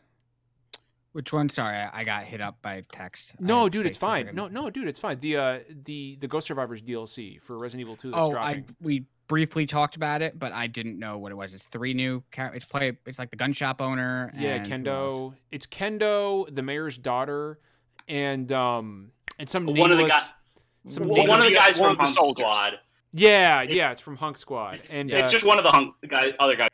Which one? Sorry, I, I got hit up by text. No, had dude, it's fine. No, no, dude, it's fine. The uh the the Ghost Survivors DLC for Resident Evil Two that's Oh, dropping. I we briefly talked about it, but I didn't know what it was. It's three new. Char- it's play. It's like the gun shop owner. Yeah, and? Kendo. It's Kendo, the mayor's daughter, and um and some One of the nameless. guys- some One of the guys from of the Hunk. Squad. Yeah, yeah, it's from Hunk Squad, It's, and it's uh, just one of the hunk guys, other guys.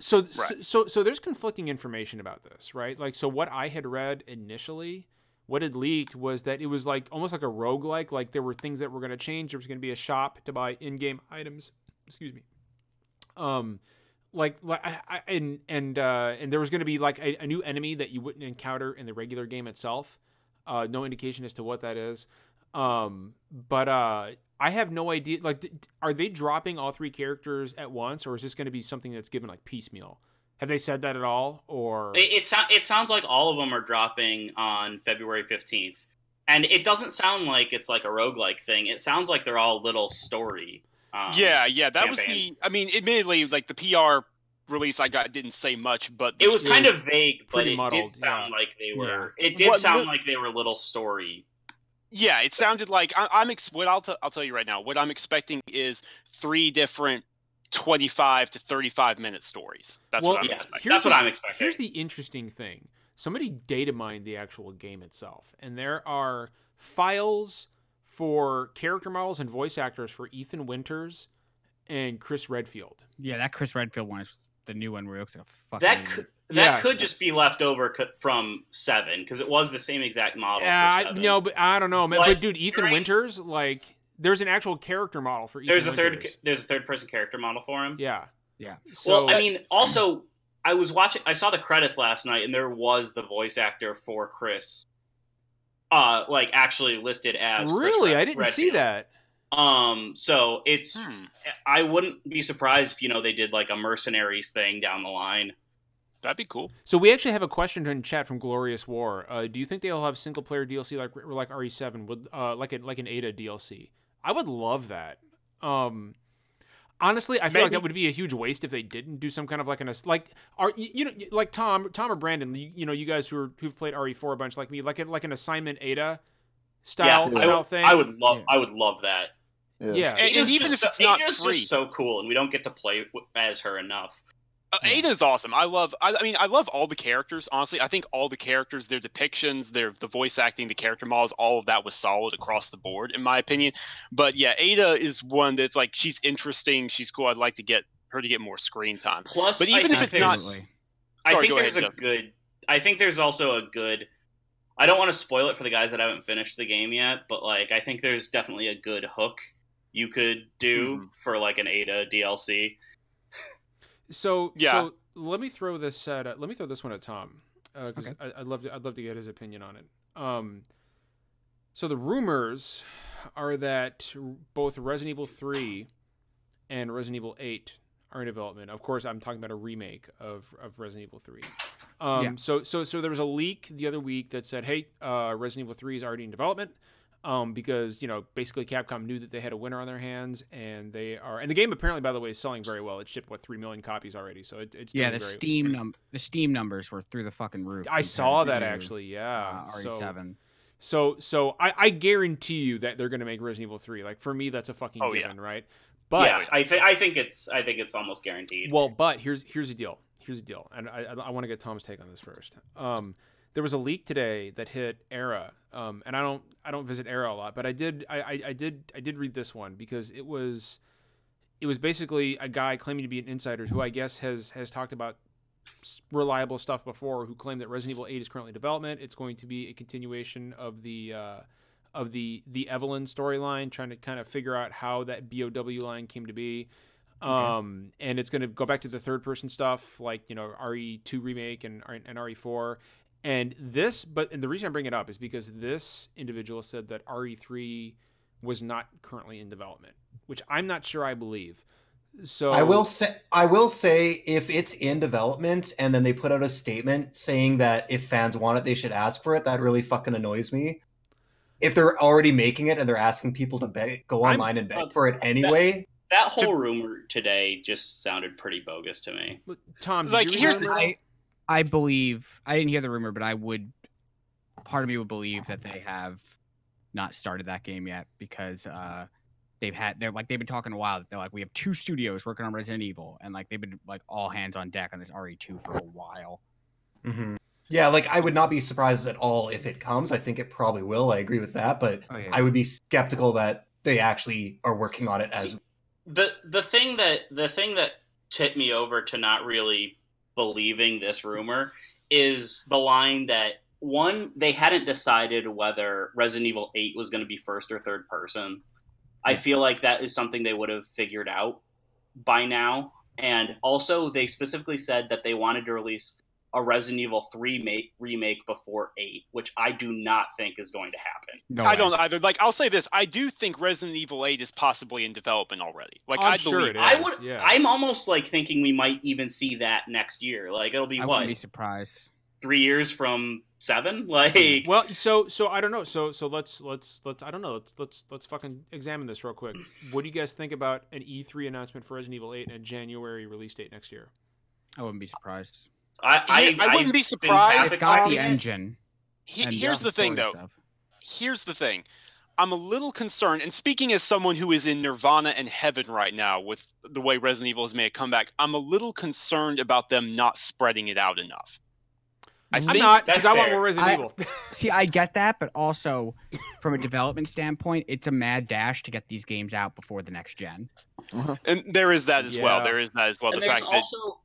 So, Right. so so so there's conflicting information about this, right? Like so what I had read initially, what had leaked was that it was like almost like a roguelike, like there were things that were going to change, there was going to be a shop to buy in-game items, excuse me. Um like like I, I, and and uh and there was going to be like a, a new enemy that you wouldn't encounter in the regular game itself. Uh no indication as to what that is. Um but uh I have no idea. Like, are they dropping all three characters at once, or is this going to be something that's given like piecemeal? Have they said that at all, or It, it, sou- it sounds like all of them are dropping on February 15th. And it doesn't sound like it's like a roguelike thing. It sounds like they're all little story. Um, yeah, yeah, that was the. I mean, admittedly, like the PR release I got didn't say much, but It was It kind was of vague, but pretty it muddled, did sound like they were. It did What- sound what- like they were little story. Yeah, it sounded like I, I'm. Ex- what I'll t- I'll tell you right now. What I'm expecting is three different 25 to 35 minute stories. That's Well, what I'm Yeah, expecting. here's that's what the- I'm expecting. Here's the interesting thing. Somebody data mined the actual game itself, and there are files for character models and voice actors for Ethan Winters and Chris Redfield. Yeah, that Chris Redfield one is the new one where he looks like a fucking. that could that Yeah. could just be left over from seven because it was the same exact model. Yeah, for I, no, but I don't know, man. But but dude, Ethan during- Winters, like, there's an actual character model for Ethan there's a third there's a third person character model for him. Yeah. Yeah. So, well, I mean, also I was watching. I saw the credits last night, and there was the voice actor for Chris, uh, like actually listed as really, Red- I didn't see that. Um, so it's Hmm, I wouldn't be surprised if you know they did like a mercenaries thing down the line. That'd be cool. So we actually have a question in chat from Glorious War. Uh, do you think they'll have single player DLC like like RE7 with uh, like a, like an Ada DLC? I would love that. Um, honestly, I feel like Maybe. that would be a huge waste if they didn't do some kind of like an ass- like are you, you know like Tom Tom or Brandon you, you know you guys who are, who've played RE4 a bunch like me like a, like an assignment Ada style yeah, I style would, thing. I would love Yeah. I would love that. Yeah. yeah. And- Ada's even just if so, it's not Ada's free. just so cool, and we don't get to play as her enough. Uh, Yeah. Ada's awesome. I love. I, I mean, I love all the characters. Honestly, I think all the characters, their depictions, their the voice acting, the character models, all of that was solid across the board, in my opinion. But yeah, Ada is one that's like she's interesting. She's cool. I'd like to get her to get more screen time. Plus, But even think if it's not- there's- I Sorry, think there's ahead, a Jeff. good. I think there's also a good. I don't want to spoil it for the guys that haven't finished the game yet, but like I think there's definitely a good hook you could do Mhm. for like an Ada DLC. So Yeah. So let me throw this at uh, let me throw this one at Tom because Okay. I, I'd love to I'd love to get his opinion on it. Um, so the rumors are that both Resident Evil three and Resident Evil eight are in development. Of course, I'm talking about a remake of, of Resident Evil three. Um, Yeah. So so so there was a leak the other week that said, hey, uh, Resident Evil three is already in development um, because you know basically Capcom knew that they had a winner on their hands, and they are. And the game apparently, by the way, is selling very well. It shipped what three million copies already, so it, it's Yeah, the very, Steam num- the Steam numbers were through the fucking roof. I saw that actually. Yeah. Uh, so RE7. so so I, I guarantee you that they're gonna make Resident Evil three. Like for me, that's a fucking Oh, yeah. right? But yeah, I think I think it's I think it's almost guaranteed. Well, but here's here's the deal. Here's the deal, and I I, I want to get Tom's take on this first. Um, there was a leak today that hit Era, um, and I don't I don't visit Era a lot, but I did I, I, I did I did read this one because it was it was basically a guy claiming to be an insider who I guess has has talked about reliable stuff before who claimed that Resident Evil 8 is currently in development. It's going to be a continuation of the uh, of the the Evelyn storyline, trying to kind of figure out how that BOW line came to be. Um, and it's going to go back to the third person stuff, like you know RE2 remake and and RE4. And this, but and the reason I bring it up is because this individual said that RE3 was not currently in development, which I'm not sure I believe. So I will say I will say if it's in development and then they put out a statement saying that if fans want it they should ask for it, that really fucking annoys me. If they're already making it and they're asking people to beg, go I'm- online and beg uh, for it anyway, that whole rumor today just sounded pretty bogus to me. Tom, did Like, you here's that the- I I believe I didn't hear the rumor, but I would. Part of me would believe that they have not started that game yet because uh, they've had they're like they've been talking a while. They're like we have two studios working on Resident Evil, and like they've been like all hands on deck on this RE2 for a while. hmm yeah, like I would not be surprised at all if it comes. I think it probably will. I agree with that, but Oh yeah, I would be skeptical that they actually are working on it as See, the the thing that the thing that tipped me over to not really believing this rumor is the line that one they hadn't decided whether Resident Evil 8 was going to be first or third person. I feel like that is something they would have figured out by now. And also they specifically said that they wanted to release a Resident Evil 3 make, remake before 8, which I do not think is going to happen. No I way. don't either. Like, I'll say this: I do think Resident Evil 8 is possibly in development already. Like, I'm I sure believe it I would yeah. I'm almost like thinking we might even see that next year. Like it'll be I what? wouldn't be surprised. 3 years from 7? Like Well, so so I don't know. So so let's let's let's I don't know. Let's let's let's fucking examine this real quick. What do you guys think about an E3 announcement for Resident Evil 8 and a January release date next year? I wouldn't be surprised. I I, I wouldn't I've be surprised. half It's got the engine. he, and the thing, though. stuff. Here's the thing. I'm a little concerned, and speaking as someone who is in Nirvana and heaven right now with the way Resident Evil has made a comeback, I'm a little concerned about them not spreading it out enough. I I'm not that's because I want fair. more Resident I- Evil. See, I get that, but also from a development standpoint, it's a mad dash to get these games out before the next gen. Uh-huh. And there is that as well. There is that as well. and the there's fact that also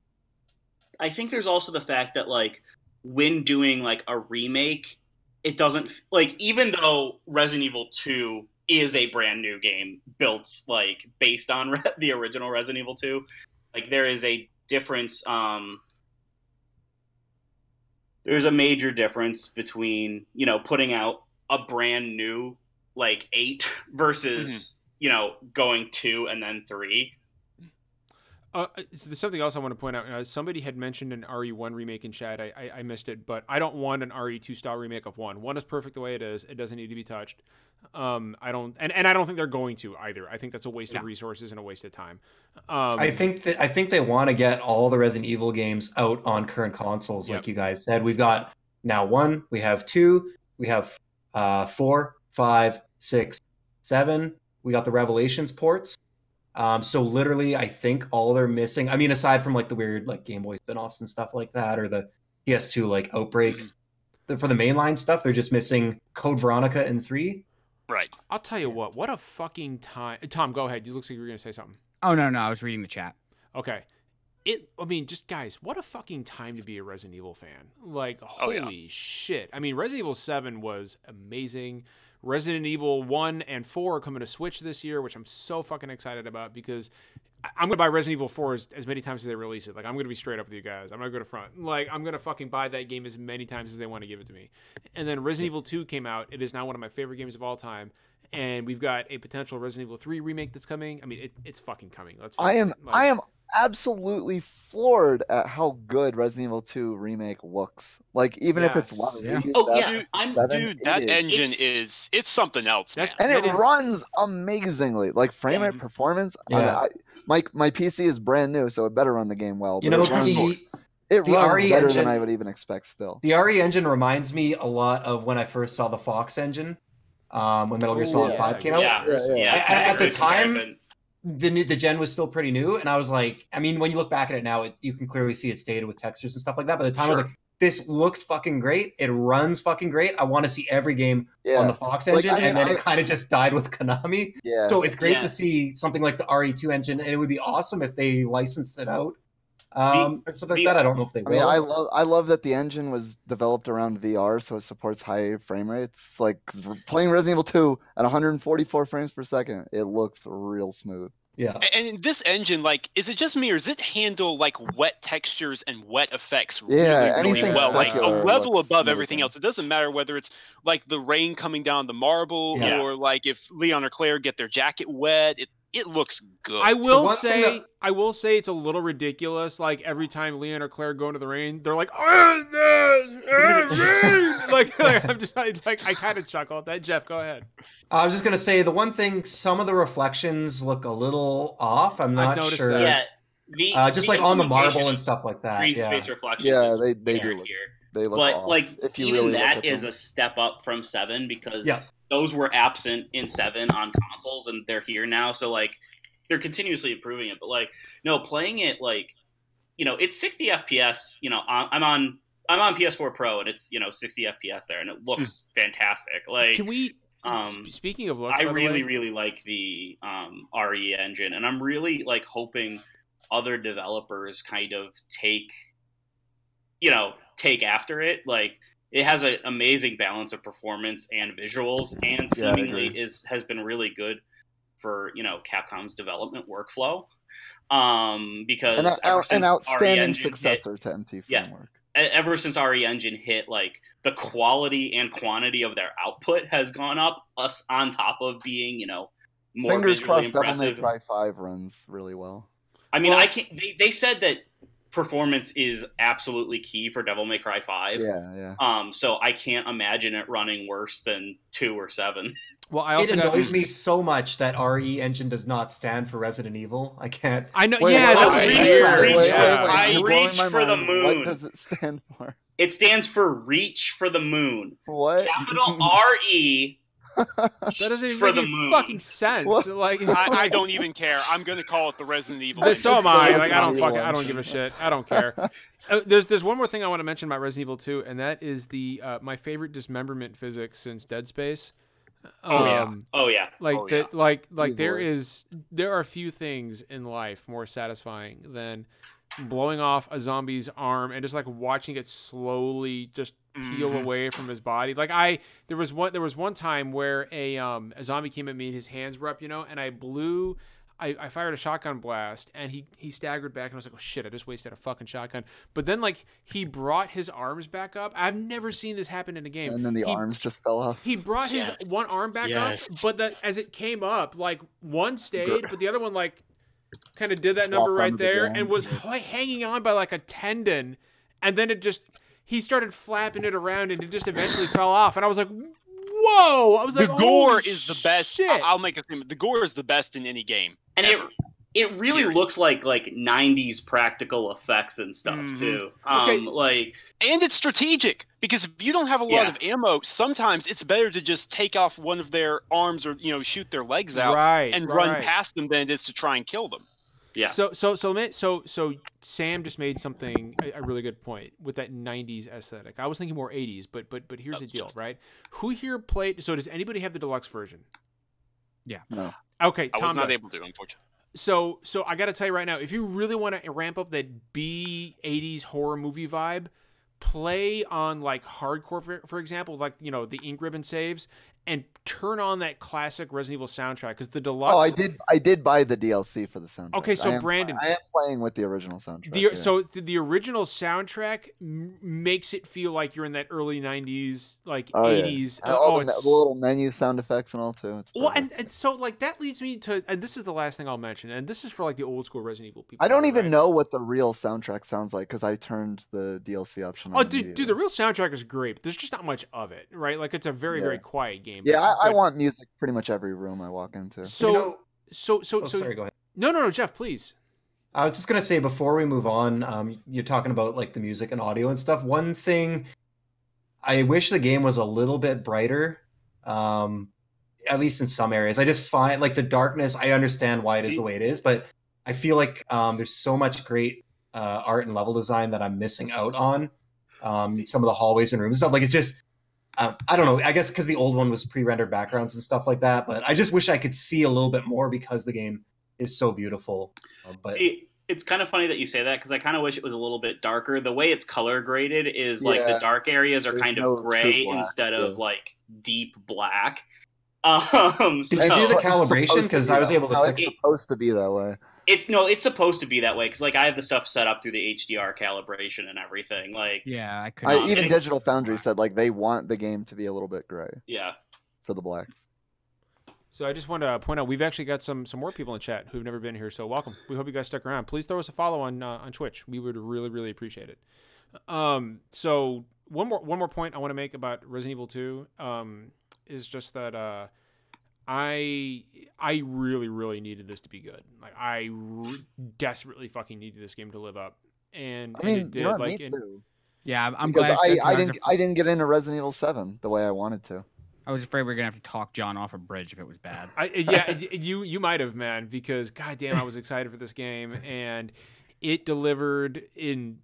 I think there's also the fact that like when doing like a remake, it doesn't like even though Resident Evil 2 is a brand new game built like based on re- the original Resident Evil 2, like there is a difference um there's a major difference between, you know, putting out a brand new like 8 versus, you know, going 2 and then 3. Uh, so there's something else I want to point out. Uh, somebody had mentioned an RE1 remake in chat. I, I, I missed it, but I don't want an RE2 style remake of one. One is perfect the way it is. It doesn't need to be touched. Um, I don't, and, and I don't think they're going to either. I think that's a waste of resources and a waste of time. Um, I think that I think they want to get all the Resident Evil games out on current consoles, Yep. like you guys said. We've got now one, we have two, we have uh, four, five, six, seven. We got the Revelations ports. Um, so literally, I think all they're missing. I mean, aside from like the weird like Game Boy spin-offs and stuff like that, or the PS2 like Outbreak, Mhm. the, for the mainline stuff, they're just missing Code Veronica and three. right. I'll tell you what. What a fucking time. Tom, go ahead. You looks like you were gonna say something. Oh no, no, I was reading the chat. Okay. It. I mean, just guys, what a fucking time to be a Resident Evil fan. Like, Oh, yeah. holy shit. I mean, Resident Evil Seven was amazing. Resident Evil One and Four are coming to Switch this year, which I'm so fucking excited about because I'm gonna buy Resident Evil Four as, as many times as they release it. Like, I'm gonna be straight up with you guys. I'm not gonna go to front. Like, I'm gonna fucking buy that game as many times as they want to give it to me. And then Resident Evil Two came out. It is now one of my favorite games of all time. And we've got a potential Resident Evil 3 remake that's coming. I mean, it, it's fucking coming. Let's. I am. Like- I am absolutely floored at how good Resident Evil 2 remake looks. Like even if it's Yes. one Yeah. Oh yeah, Dude, I'm Seven, Dude, that engine It's- is it's something else, man. And it, it is- runs amazingly. Like frame rate performance. I mean, Yeah. I, my my PC is brand new, so it better run the game well. You know, it runs, the, it the runs RE better engine- than I would even expect. Still, The RE engine reminds me a lot of when I first saw the Fox engine um, when Metal Gear Oh, Solid yeah. 5 came out. Yeah, Yeah, yeah. yeah. At- at the time- comparison. The new, the gen was still pretty new, and I was like, I mean, when you look back at it now, it, you can clearly see it's dated with textures and stuff like that. But at the time, I was like, this looks fucking great. It runs fucking great. I want to see every game yeah, on the Fox Like, engine, I mean, and then I- it kind of just died with Konami. yeah. So it's great Yeah. to see something like the RE2 engine, and it would be awesome if they licensed it out um, or something the- like that. I don't know if they I will. mean, I love I love that the engine was developed around VR, so it supports high frame rates. Like playing Resident Evil 2 at 144 frames per second, it looks real smooth. yeah. And this engine, like, is it just me or does it handle like wet textures and wet effects Yeah, really, really anything well? Like a level looks above everything else. It doesn't matter whether it's like the rain coming down the marble Yeah. or like if Leon or Claire get their jacket wet. It it looks good. I will say, that- I will say it's a little ridiculous. Like every time Leon or Claire go into the rain, they're like, "Oh, this, uh, rain!" like, like, I'm just I, like, I kind of chuckle at that. Jeff, go ahead. I was just gonna say the one thing. Some of the reflections look a little off. I'm I've not sure. that. Yeah, the Uh, just the like on the marble and stuff like that. green Yeah. space reflections. Yeah, they- they do weird look- here. They look but off. like if you even really look that at is them. a step up from seven because Yeah. those were absent in seven on consoles and they're here now. So like they're continuously improving it. But like no, playing it like you know it's 60 FPS. You know I'm I'm on I'm on PS4 Pro and it's you know 60 FPS there and it looks fantastic. Like Can we? um, speaking of looks, I really, way, really like the um, RE engine, and I'm really like hoping other developers kind of take, you know, take after it. Like it has an amazing balance of performance and visuals, and seemingly agree. is has been really good for you know Capcom's development workflow. Um, because an, ever out, since an RE outstanding engine hit- successor to MT Framework. e- ever since RE Engine hit, like the quality and quantity of their output has gone up. Us on top of being, you know, more Fingers visually crossed, Devil May impressive. Cry Five runs really well. I mean, Well- I can't. They, they said that performance is absolutely key for Devil May Cry Five. Yeah, yeah. Um, so I can't imagine it running worse than two or seven. Well, I It also got. annoys me so much that RE Engine does not stand for Resident Evil. I can't. I know. Wait, yeah, wait, that's wait, wait, wait, weird. wait, wait, yeah. I reach for the moon. What does it stand for? It stands for Reach for the Moon. What? Capital R E. That doesn't even For make any moon. fucking sense. What? Like, I, I don't even care. I'm gonna call it the Resident Evil. This- so am I. Like, I don't Resident fucking. I don't give a shit. I don't care. Uh, there's there's one more thing I want to mention about Resident Evil 2, and that is the uh, my favorite dismemberment physics since Dead Space. Oh yeah. Um, Oh yeah. like Oh, that like like there Easily. is there are few things in life more satisfying than blowing off a zombie's arm and just like watching it slowly just peel Mhm. away from his body like i there was one there was one time where a um a zombie came at me and his hands were up you know and i blew I, I fired a shotgun blast and he he staggered back and I was like, oh shit, I just wasted a fucking shotgun. But then like he brought his arms back up. I've never seen this happen in a game. And then the He- arms just fell off. he brought his Yes. one arm back Yes. up, but that as it came up, like one stayed, Good. but the other one like kind of did that number right onto the there and was hanging on by like a tendon, and then it just he started flapping it around and it just eventually fell off, and I was like, whoa! I was like, the gore "Holy is the best. Shit! I- I'll make a statement. The gore is the best in any game. And it ever. it really Period. looks like like '90s practical effects and stuff Mhm. too. Um, Okay. like and it's strategic because if you don't have a lot Yeah. of ammo, sometimes it's better to just take off one of their arms or you know shoot their legs out right and right. run past them than it is to try and kill them. Yeah. So so so so so Sam just made something a, a really good point with that '90s aesthetic. I was thinking more '80s, but but but here's the deal, just- right? Who here played? So does anybody have the deluxe version? Yeah no. Okay, I Tom was not does. able to, unfortunately. So so I got to tell you right now, if you really want to ramp up that B '80s horror movie vibe, play on like hardcore, for, for example, like you know the ink ribbon saves, and turn on that classic Resident Evil soundtrack because the deluxe. Oh, I did. I did buy the DLC for the soundtrack. Okay, so I am, Brandon- I am playing with the original soundtrack. The, yeah. So the, original soundtrack m- makes it feel like you're in that early '90s, like Oh, '80s. And uh, oh, the, the little menu sound effects and all too. Well, and, and so like that leads me to, and this is the last thing I'll mention, and this is for like the old school Resident Evil people. I don't even right? know what the real soundtrack sounds like because I turned the DLC option on. Oh, dude, dude, the real soundtrack is great. But there's just not much of it, right? Like it's a very, very quiet game. Yeah, but- I, I but- want music pretty much every room I walk into. So, you know, so, so, oh, so. sorry, go ahead. No, no, no, Jeff, please. I was just gonna say before we move on, um, you're talking about like the music and audio and stuff. One thing, I wish the game was a little bit brighter, um, at least in some areas. I just find like the darkness. I understand why it is See- the way it is, but I feel like um, there's so much great uh, art and level design that I'm missing out on. Um, some of the hallways and rooms and stuff. Like it's just. Um, I don't know. I guess because the old one was pre-rendered backgrounds and stuff like that, but I just wish I could see a little bit more because the game is so beautiful. Uh, But See, it's kind of funny that you say that because I kind of wish it was a little bit darker. The way it's color graded is like the dark areas are There's kind no of true gray blacks, instead of like deep black. Um, so Did you do the calibration? because be I was able to no, fix It's it. supposed to be that way. It's no, it's supposed to be that way because like I have the stuff set up through the HDR calibration and everything. Like, Yeah, I could. Um, even Digital Foundry said like they want the game to be a little bit gray yeah, for the blacks. So I just want to point out we've actually got some some more people in chat who've never been here. So welcome. We hope you guys stuck around. Please throw us a follow on uh, on Twitch. We would really really appreciate it. Um, so one more one more point I want to make about Resident Evil 2 um, is just that uh, I I really really needed this to be good. Like I re- desperately fucking needed this game to live up, and, I and it did. you know what, like me and- too. yeah, I'm- I'm because glad. I, it's good I 'cause was didn't af- I didn't get into Resident Evil Seven the way I wanted to. I was afraid we were gonna have to talk John off a bridge if it was bad. I, yeah, you you might have, man, because goddamn, I was excited for this game, and it delivered in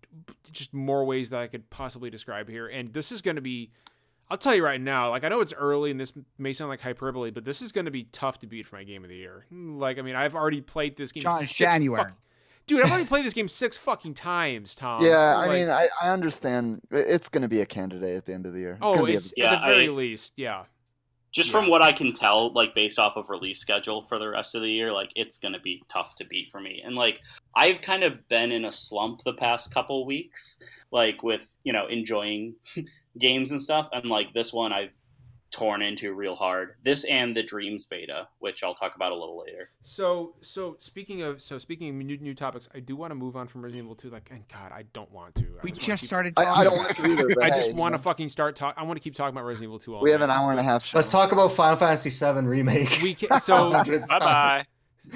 just more ways that I could possibly describe here. And this is going to be, I'll tell you right now, like I know it's early, and this may sound like hyperbole, but this is going to be tough to beat for my game of the year. Hmm, like, I mean, I've already played this game. John, six January. fuck- Dude, I've already played this game six fucking times, Tom. yeah, I mean, I, I understand. It's going to be a candidate at the end of the year. It's oh, gonna be a- it's Yeah, at the very I- least, yeah. Just Yeah. from what I can tell, like based off of release schedule for the rest of the year, like it's gonna be tough to beat for me. And like I've kind of been in a slump the past couple weeks, like with you know enjoying games and stuff, and like this one I've torn into real hard. This and the Dreams beta, which I'll talk about a little later. So, so speaking of so speaking of new, new topics, I do want to move on from Resident Evil 2. Like, and God, I don't want to. I We wanna just keep- started I, talking. I don't want to either. I just you want to know, fucking start talk. I want to keep talking about Resident Evil 2 all We have an hour and a half show. Let's talk about Final Fantasy VII remake. We can, so Bye time. bye.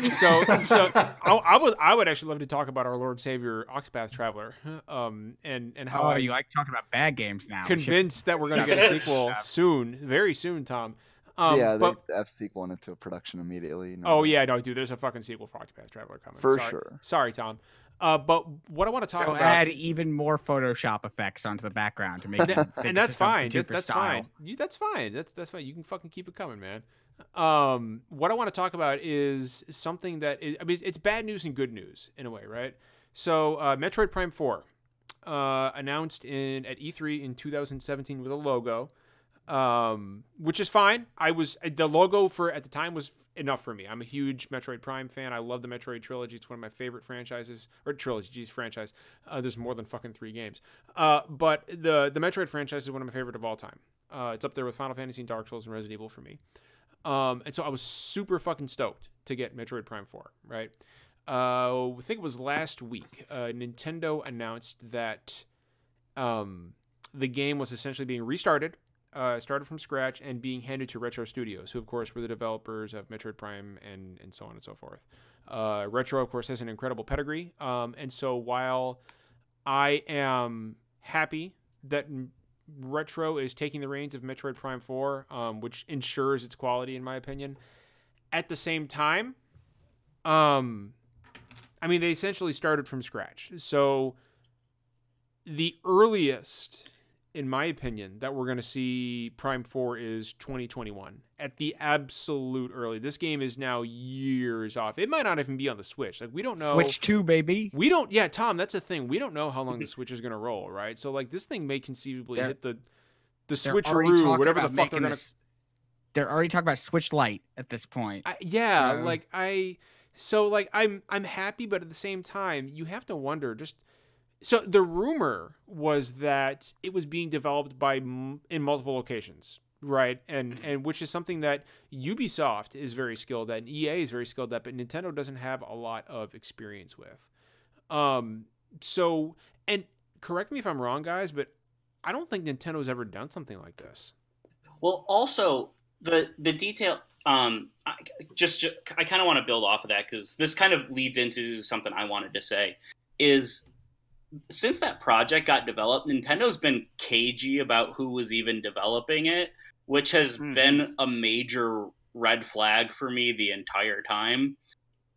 So so I, I would I would actually love to talk about our Lord Savior Octopath Traveler, um, and and how Oh, I you like talking about bad games now? We should- convinced that we're gonna get a sequel soon, very soon, Tom. Um, yeah, but they F sequel went into production immediately. no oh doubt. yeah, no, dude, there's a fucking sequel for Octopath Traveler coming For Sorry. sure. Sorry, Tom. Uh, but what I want to talk They'll about add even more Photoshop effects onto the background to make That- and that's fine. That- that's style. fine. You, that's fine. That's that's fine. You can fucking keep it coming, man. Um, what I want to talk about is something that is, I mean, it's bad news and good news in a way, right? So, uh, Metroid Prime Four, uh, announced in at E3 in 2017 with a logo, um, which is fine. I was the logo for at the time was enough for me. I'm a huge Metroid Prime fan. I love the Metroid trilogy. It's one of my favorite franchises or trilogy. Geez, franchise. Uh, there's more than fucking three games. Uh, but the the Metroid franchise is one of my favorite of all time. Uh, it's up there with Final Fantasy and Dark Souls and Resident Evil for me. Um, and so I was super fucking stoked to get Metroid Prime 4, right? Uh, I think it was last week. Uh, Nintendo announced that um, the game was essentially being restarted, uh, started from scratch, and being handed to Retro Studios, who, of course, were the developers of Metroid Prime and, and so on and so forth. Uh, Retro, of course, has an incredible pedigree. Um, and so while I am happy that Retro is taking the reins of Metroid Prime 4, um, which ensures its quality, in my opinion. At the same time, um, I mean, they essentially started from scratch. So the earliest, in my opinion, that we're going to see Prime 4 is 2021. At the absolute early. This game is now years off. It might not even be on the Switch. Like, we don't know. Switch two, baby. We don't. Yeah, Tom. That's the thing. We don't know how long the Switch is going to roll, right? So like this thing may conceivably They're- hit the the They're switcheroo, whatever the fuck they're gonna. They're already talking about Switch Lite at this point. I, yeah, Yeah. like I. So like I'm I'm happy, but at the same time, you have to wonder just. So the rumor was that it was being developed by m- in multiple locations, right? And and which is something that Ubisoft is very skilled at, and EA is very skilled at, but Nintendo doesn't have a lot of experience with. Um. So and correct me if I'm wrong, guys, but I don't think Nintendo's ever done something like this. Well, also the the detail. Um, I, just, ju- I kind of want to build off of that because this kind of leads into something I wanted to say. Is since that project got developed, Nintendo's been cagey about who was even developing it, which has Hmm. been a major red flag for me the entire time.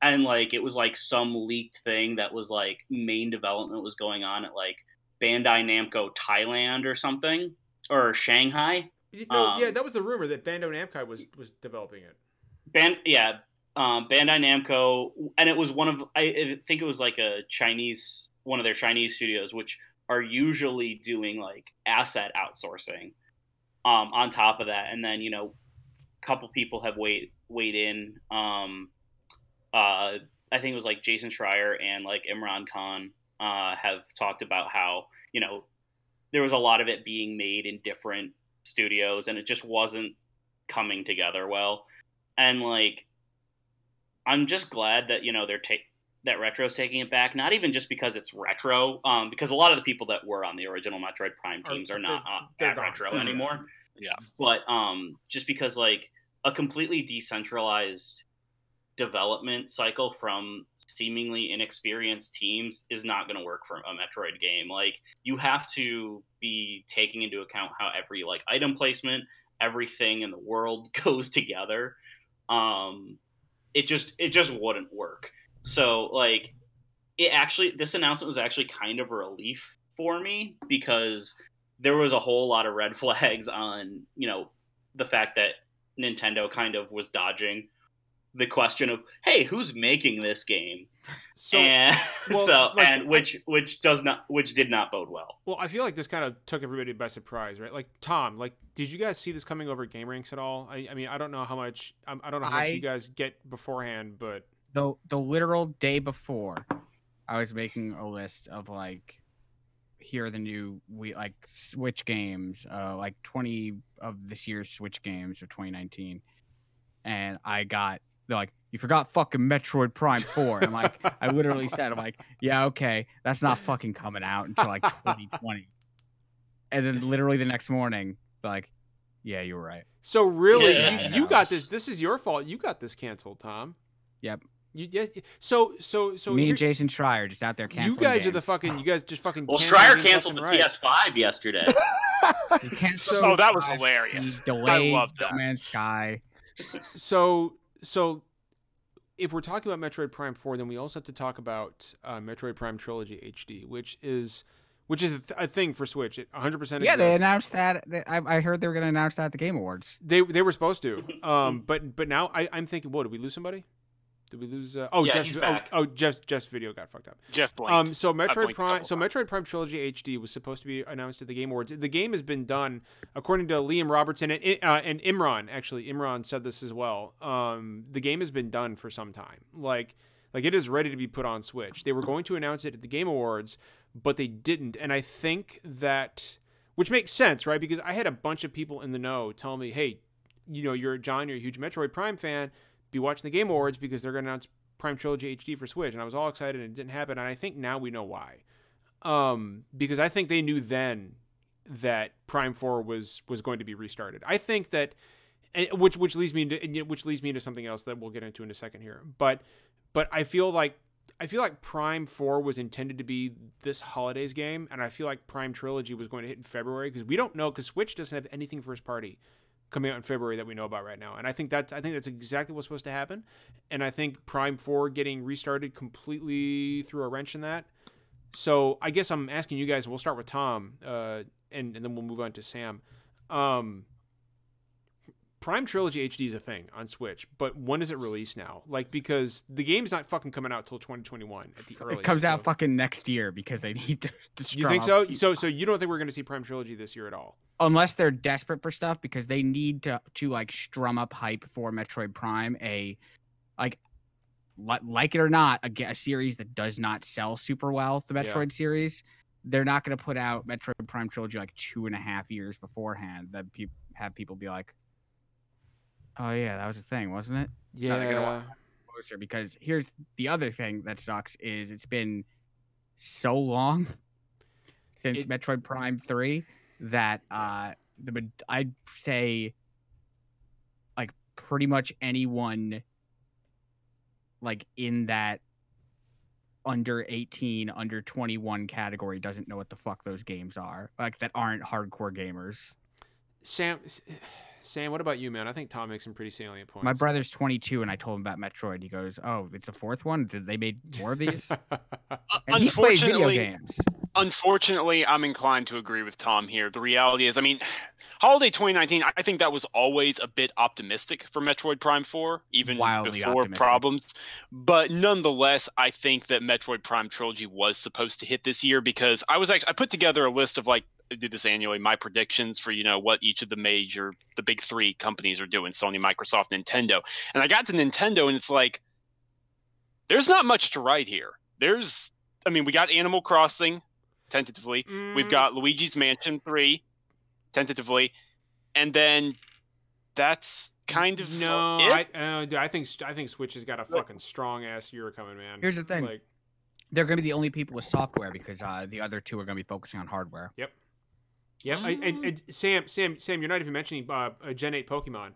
And like it was like some leaked thing that was like main development was going on at like Bandai Namco Thailand or something or Shanghai. No, Um, yeah, that was the rumor that Bandai Namco was was developing it. Band, yeah, um, Bandai Namco, and it was one of I, I think it was like a Chinese one of their Chinese studios, which are usually doing like asset outsourcing. Um, on top of that, and then you know, a couple people have weighed weighed in. Um, uh, I think it was like Jason Schreier and like Imran Khan uh, have talked about how you know there was a lot of it being made in different studios, and it just wasn't coming together well and like i'm just glad that you know they're take that retro's taking it back not even just because it's retro um because a lot of the people that were on the original metroid prime teams are not they're- uh, they're at gone. retro Mhm. anymore Yeah. but um just because like a completely decentralized development cycle from seemingly inexperienced teams is not going to work for a metroid game like you have to be taking into account how every like item placement everything in the world goes together um it just it just wouldn't work so like it actually this announcement was actually kind of a relief for me because there was a whole lot of red flags on you know the fact that nintendo kind of was dodging the question of, "Hey, who's making this game?" So, and well, so like, and which which does not which did not bode well. well, I feel like this kind of took everybody by surprise, right? Like Tom, like, did you guys see this coming over GameRanx at all? I, I mean, I don't know how much, I, I don't know how much I- you guys get beforehand, but the the literal day before, I was making a list of like, here are the new we like Switch games, uh, like twenty of this year's Switch games of 2019, and I got they're like, you forgot fucking Metroid Prime Four. I'm like, I literally said, I'm like, yeah, okay, that's not fucking coming out until like 2020, and then literally the next morning, like, yeah, you were right. So really, Yeah. you, you got this. This is your fault. You got this canceled, Tom. Yep. You yeah. So so so Me and Jason Schreier just out there canceling. you canceling. guys are the fucking. You guys just fucking. Well, cancel Schreier canceled the left and right. PS5 yesterday. You canceled Oh, that was hilarious. you Delayed love that. No Man's Sky. So so, if we're talking about Metroid Prime Four, then we also have to talk about uh, Metroid Prime Trilogy HD, which is which is a, th- a thing for Switch. It 100 percent. Yeah, they announced that. I, I heard they were going to announce that at the Game Awards. They they were supposed to. Um, but but now I, I'm thinking, what did we lose somebody? Did we lose? Uh, oh, Yeah, Jeff's oh, back. oh Jeff's Jeff's video got fucked up. Jeff Blank. Um, so Metroid Prime, so. Metroid Prime Trilogy HD was supposed to be announced at the Game Awards. The game has been done, according to Liam Robertson and uh, and Imran. Actually, Imran said this as well. Um, the game has been done for some time. Like like it is ready to be put on Switch. They were going to announce it at the Game Awards, but they didn't. And I think that, which makes sense, right? Because I had a bunch of people in the know tell me, hey, you know, you're John, you're a huge Metroid Prime fan. Be watching the Game Awards because they're going to announce Prime Trilogy HD for Switch, and I was all excited, and it didn't happen. And I think now we know why, um, because I think they knew then that Prime Four was was going to be restarted. I think that, eh, which which leads me into which leads me into something else that we'll get into in a second here. But but I feel like I feel like Prime Four was intended to be this holidays game, and I feel like Prime Trilogy was going to hit in February because we don't know because Switch doesn't have anything first party coming out in February that we know about right now. And I think that's I think that's exactly what's supposed to happen. And I think Prime 4 getting restarted completely threw a wrench in that. So I guess I'm asking you guys, we'll start with Tom, uh, and, and then we'll move on to Sam. Um, Prime Trilogy HD is a thing on Switch, but when is it released now? Like, because the game's not fucking coming out till 2021 at the earliest. It comes out so- fucking next year because they need to. to You think so? So, so you don't think we're going to see Prime Trilogy this year at all? unless they're desperate for stuff because they need to to like strum up hype for Metroid Prime, a like li- like it or not, a, a series that does not sell super well. The Yeah. Metroid series, they're not going to put out Metroid Prime trilogy like two and a half years beforehand. That pe- have people be like, "Oh yeah, that was a thing, wasn't it?" No, they're gonna Yeah. Closer because here's the other thing that sucks is it's been so long since It- Metroid Prime Three that uh the I'd say like pretty much anyone like in that under 18 under 21 category doesn't know what the fuck those games are like that aren't hardcore gamers Sam, Sam, what about you, man? I think Tom makes some pretty salient points. my brother's 22 and i told him about metroid he goes oh it's a fourth one did they made more of these and he plays video Unfortunately- games Unfortunately, I'm inclined to agree with Tom here. The reality is, I mean, Holiday 2019, I think that was always a bit optimistic for Metroid Prime 4, even Wildly before optimistic. problems. But nonetheless, I think that Metroid Prime Trilogy was supposed to hit this year because I was actually I put together a list of like I did this annually, my predictions for you know what each of the major, the big three companies are doing: Sony, Microsoft, Nintendo. And I got to Nintendo, and it's like, there's not much to write here. There's, I mean, we got Animal Crossing, tentatively. We've Mm, got Luigi's Mansion 3, tentatively. And then that's kind of no. it. I uh, dude, I think I think Switch has got a fucking strong ass year coming, man. Here's the thing. Like, they're going to be the only people with software because uh, the other two are going to be focusing on hardware yep. I, and, and Sam, Sam, Sam, you're not even mentioning uh, uh, Gen 8 Pokemon.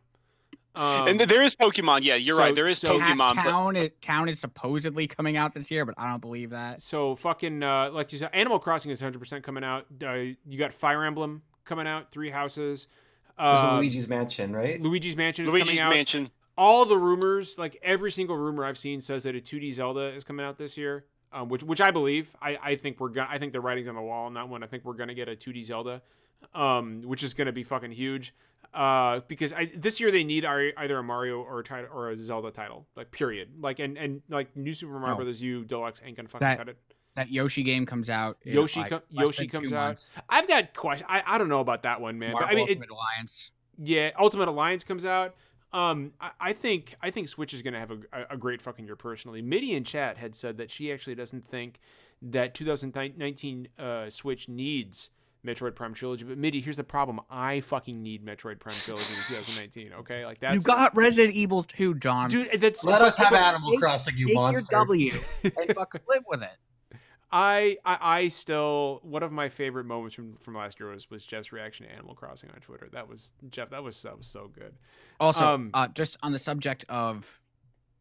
Um, and there is Pokemon. Yeah, you're so- right. There is so- Ta- Pokemon. but town, is, town is supposedly coming out this year but i don't believe that so fucking uh, like you said, Animal Crossing is 100 percent coming out. Uh, you got Fire Emblem coming out, Three Houses. Uh, Luigi's Mansion, right? Luigi's Mansion is Luigi's coming out. Mansion. all the rumors, like every single rumor I've seen, says that a 2D Zelda is coming out this year. um, which which I believe. I, I think we're gonna. I think the writing's on the wall on that one. I think we're gonna get a 2D Zelda, um, which is gonna be fucking huge. Uh, because I, this year they need our, either a Mario or a title or a Zelda title, like period. Like and and like New Super Mario Oh. Brothers U Deluxe ain't gonna fucking That- cut it. That Yoshi game comes out. Yoshi like, co- less Yoshi comes out. months. I've got question. I, I don't know about that one, man. Marvel but I mean, it, Alliance. yeah, Ultimate Alliance comes out. Um, I, I think I think Switch is gonna have a, a, great fucking year personally. Mitty in chat had said that she actually doesn't think that 2019 uh, Switch needs Metroid Prime Trilogy. But Mitty, here's the problem: I fucking need Metroid Prime Trilogy in 2019. Okay, like that. You got Resident Evil 2, John. dude. That's Let us have but- Animal Crossing, you Take monster. your W and fucking live with it. I, I I still one of my favorite moments from from last year was was Jeff's reaction to Animal Crossing on Twitter. That was Jeff. That was that was so good. Also, Um, uh, just on the subject of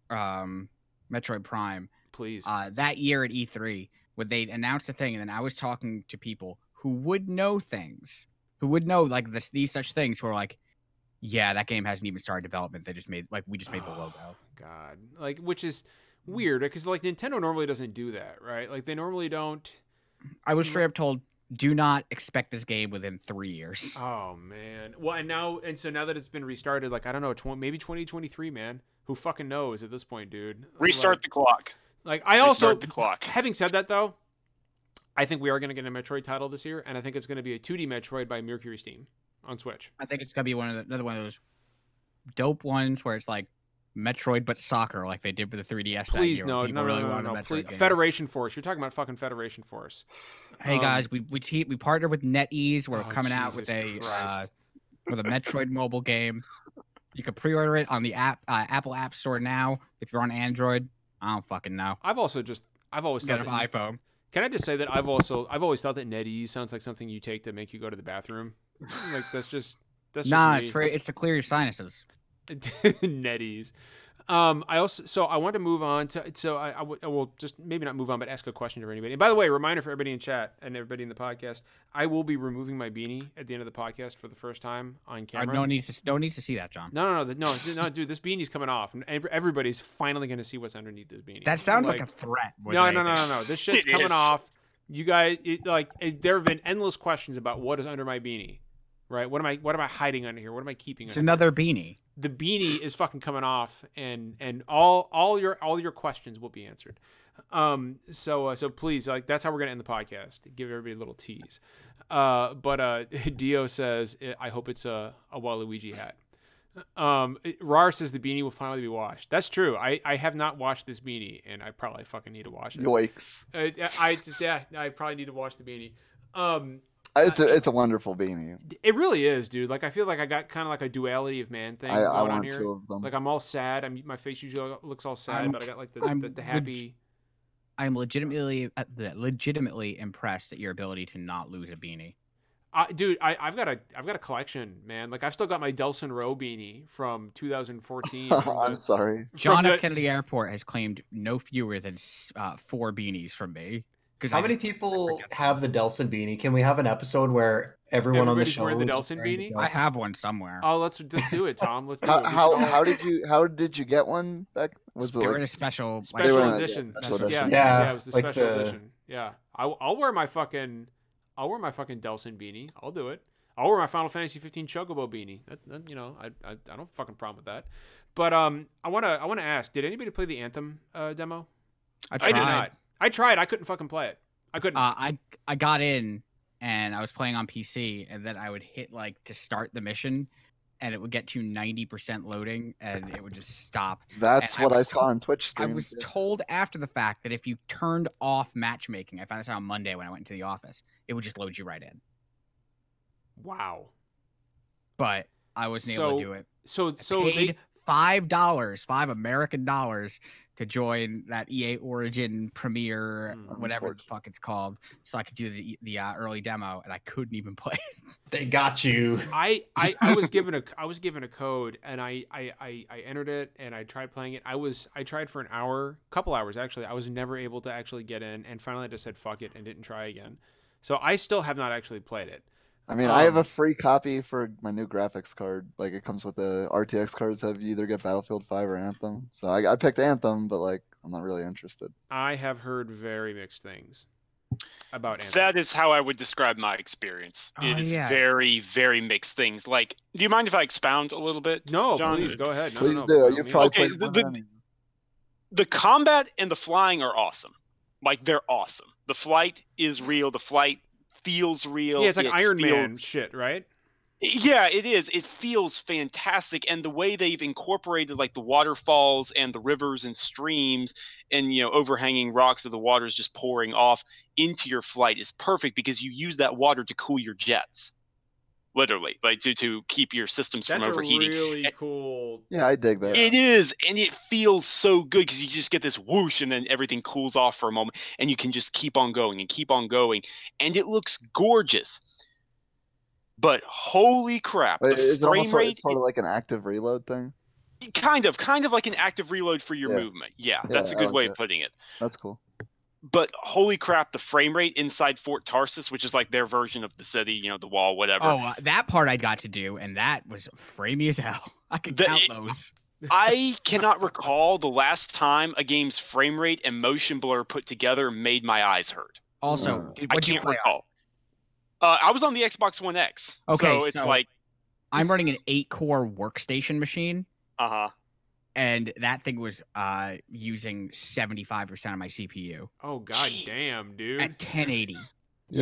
um, Metroid Prime, Please. uh, that year at E3, when they announced the thing, and then I was talking to people who would know things, who would know like this, these such things, who are like, "Yeah, that game hasn't even started development. They just made like we just made the logo." Oh, God, like which is weird because like Nintendo normally doesn't do that, right? Like they normally don't. I was straight up told, "Do not expect this game within three years." Oh man. Well, and now and so now that it's been restarted, like I don't know, tw- maybe 2023, man. Who fucking knows at this point, dude? Restart Like, the clock. like I also Restart the clock. having said that though, I think we are going to get a Metroid title this year, and I think it's going to be a 2D Metroid by Mercury Steam on Switch. I think it's gonna be one of the, another one of those dope ones where it's like Metroid but soccer, like they did with the 3DS. that Please year, no, no, really no, no, no. Please. Federation Force. You're talking about fucking Federation Force. Hey Um, guys, we we te- we partnered with NetEase. We're Oh, coming out with a uh, with a Metroid mobile game. You can pre-order it on the app uh, Apple App Store now. If you're on Android, I don't fucking know. I've also just I've always thought an that, iPhone. Can I just say that I've also I've always thought that NetEase sounds like something you take to make you go to the bathroom. Like that's just that's Nah, just it's, for, it's to clear your sinuses. NetEase. Um, I also so I want to move on to so I, I, w- I will just maybe not move on, but ask a question to anybody. And by the way, reminder for everybody in chat and everybody in the podcast: I will be removing my beanie at the end of the podcast for the first time on Uh, camera. no one needs to no one needs to see that, John. no, no, no, no, no, dude, this beanie's coming off, and everybody's finally going to see what's underneath this beanie. That sounds like, a threat. more no, no, no, no, no. This shit's coming off. You guys, it, like, it, there have been endless questions about what is under my beanie, right? What am I, what am I hiding under here? What am I keeping? It's under another beanie. the beanie is fucking coming off, and and all all your all your questions will be answered. Um, so uh, so please, like, that's how we're gonna end the podcast. Give everybody a little tease. Uh, but uh, Dio says, I hope it's a a Waluigi hat. Um, it- Rar says the beanie will finally be washed. That's true. I, I have not washed this beanie, and I probably fucking need to wash it. Yoicks! Uh, I just yeah, I probably need to wash the beanie. Um, It's a it's a wonderful beanie. it really is, dude. Like I feel like I got kind of like a duality of man thing I, going I on here. two of them. Like I'm all sad. I'm my face usually looks all sad, I'm- but I got like the I'm the, the leg- happy. I'm legitimately uh, legitimately impressed at your ability to not lose a beanie. I, dude, I, I've got a I've got a collection, man. Like I've still got my Delson Rowe beanie from 2014. from I'm sorry. from John the- F. Kennedy Airport has claimed no fewer than uh, four beanies from me. Because How many people have the Delson beanie? Can we have an episode where everyone on the show wearing the Delson wearing the beanie? I have one somewhere. Oh, let's just do it, Tom. Let's do How it. We how, how did you how did you get one back? Was it Spirit like of special. like, special a- edition? yeah, special yeah, edition. yeah, Yeah, it was the like special the- edition. Yeah, I, will wear my fucking I'll wear my fucking Delson beanie. I'll do it. I'll wear my Final Fantasy 15 Chocobo beanie. That, that you know, I, I I don't fucking problem with that. But um, I wanna I wanna ask, did anybody play the Anthem uh, demo? I I tried. did not. I tried. I couldn't fucking play it. I couldn't. Uh, I I got in and I was playing on PC, and then I would hit like to start the mission, and it would get to ninety percent loading, and it would just stop. that's I what I was saw told- on Twitch I was told after the fact that if you turned off matchmaking, I found this out on Monday when I went into the office, it would just load you right in. wow. But I wasn't able to do it. So I so paid they five dollars, five American dollars, to join that EA Origin Premier, Hmm. whatever the fuck it's called, so I could do the the uh, early demo, and I couldn't even play. They got you. I, I, I was given a I was given a code and I, I, I, I entered it and I tried playing it. I was I tried for an hour, couple hours actually. I was never able to actually get in and finally I just said fuck it and didn't try again. So I still have not actually played it. I mean, I have um, a free copy for my new graphics card. Like it comes with the RTX cards. Have you either get Battlefield 5 or Anthem. So I, I picked Anthem, but like I'm not really interested. I have heard very mixed things about Anthem. That is how I would describe my experience. Oh, It is yeah. very, very mixed things. Like, do you mind if I expound a little bit? no, John? please go ahead. No, Please no, no, do. by You've probably means. Okay, played the- the- The combat and the flying are awesome. Like, they're awesome. The flight is real. The flight feels real. Yeah, it's like It Iron feels- Man shit, right? Yeah, it is. It feels fantastic, and the way they've incorporated like the waterfalls and the rivers and streams and you know overhanging rocks of the waters just pouring off into your flight is perfect because you use that water to cool your jets, literally, like to to keep your systems That's from a overheating. really And- cool. Yeah, I dig that. It is, and it feels so good because you just get this whoosh, and then everything cools off for a moment, and you can just keep on going and keep on going, and it looks gorgeous. But holy crap, Wait, the is it frame almost sort, rate it's sort of like an active reload thing? kind of kind of like an active reload for your Yeah. movement yeah that's a good I way like of putting it That's cool. But holy crap the frame rate inside fort tarsis which is like their version of the city you know the wall whatever. Oh, uh, that part I got to do, and that was framey as hell. I could The- count it- those. i cannot recall the last time a game's frame rate and motion blur put together made my eyes hurt. Also, Uh, i can't play recall. Uh, i was on the xbox one x Okay, so it's so- like I'm running an eight-core workstation machine, uh-huh and that thing was uh, using 75% of my CPU Oh god Jeez. damn, dude. at 1080. Yeah.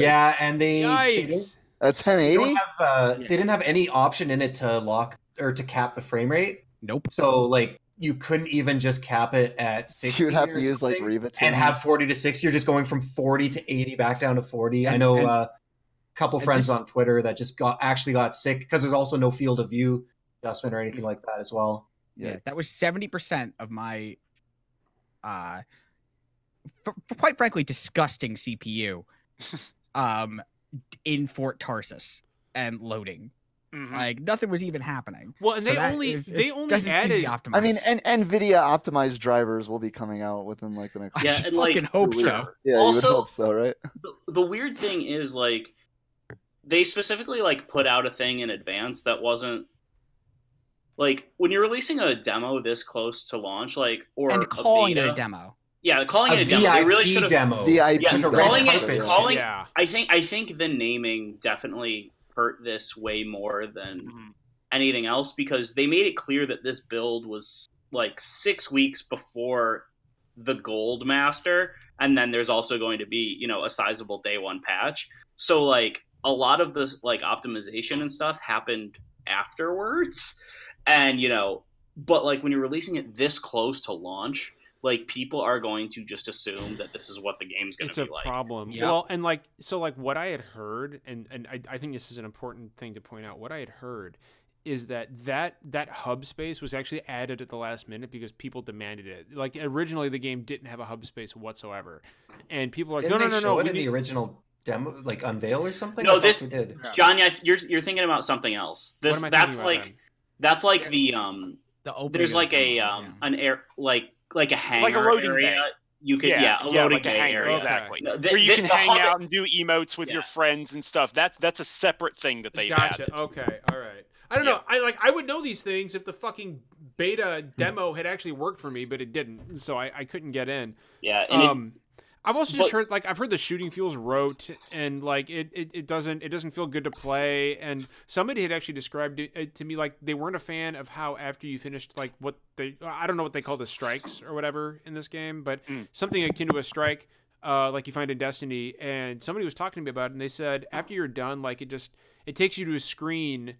Yeah, and they, they didn't, Yikes. At they 1080? don't have uh, Yeah. they didn't have any option in it to lock or to cap the frame rate. Nope. So like you couldn't even just cap it at 60 You'd have or to use like something Riva and have 40 to 60 you're just going from 40 to 80 back down to 40 i know and- uh, a couple friends this- on twitter that just got actually got sick because there's also no field of view adjustment or anything like that as well Yeah, that was 70% of my, uh, f- f- quite frankly, disgusting CPU um, in Fort Tarsis and loading. Mhm. Like, nothing was even happening. Well, and So they that only is- they only doesn't seem to be added. I mean, and NVIDIA optimized drivers will be coming out within like the next. Yeah, should and, like, fucking hope weird. so. Yeah, you would Also- hope so, right? the, the weird thing is like they specifically like put out a thing in advance that wasn't like when you're releasing a demo this close to launch like or And a calling it beta- a demo. yeah calling a it a demo they really VIP should have demo VIP yeah, a demo, calling it- calling- yeah. i think i think the naming definitely hurt this way more than Mhm. anything else because they made it clear that this build was like six weeks before the gold master and then there's also going to be you know a sizable day one patch so like a lot of this like optimization and stuff happened afterwards and you know but like when you're releasing it this close to launch like people are going to just assume that this is what the game's going to a be like problem. Yeah. Well, and like so, like what I had heard, and and I, I think this is an important thing to point out. What I had heard is that that that hub space was actually added at the last minute because people demanded it. Like originally, the game didn't have a hub space whatsoever, and people were like, Didn't no, no, they no, show no, it in need- the original demo like unveil or something No, I this- did johnny I, you're you're thinking about something else What this am I that's about like then? That's like the um The opening there's like the a demo, um yeah. an air like like a hangar Like a loading area. bay. You could yeah, a yeah, loading like a bay hangar, area. exactly. No, the- Where you the- can the hang hub- out and do emotes with your friends and stuff. That's that's a separate thing that they Gotcha. added. Okay. All right. I don't Yeah. know. I like. I would know these things if the fucking beta demo had actually worked for me, but it didn't. So I, I couldn't get in. Yeah, and it- um, I've also just but- heard like I've heard the shooting feels rote and like it, it, it doesn't it doesn't feel good to play. And somebody had actually described it to me like they weren't a fan of how after you finished like what they I don't know what they call the strikes or whatever in this game, but Mm. something akin to a strike. Uh, like you find in Destiny, and somebody was talking to me about it, and they said after you're done, like it just it takes you to a screen,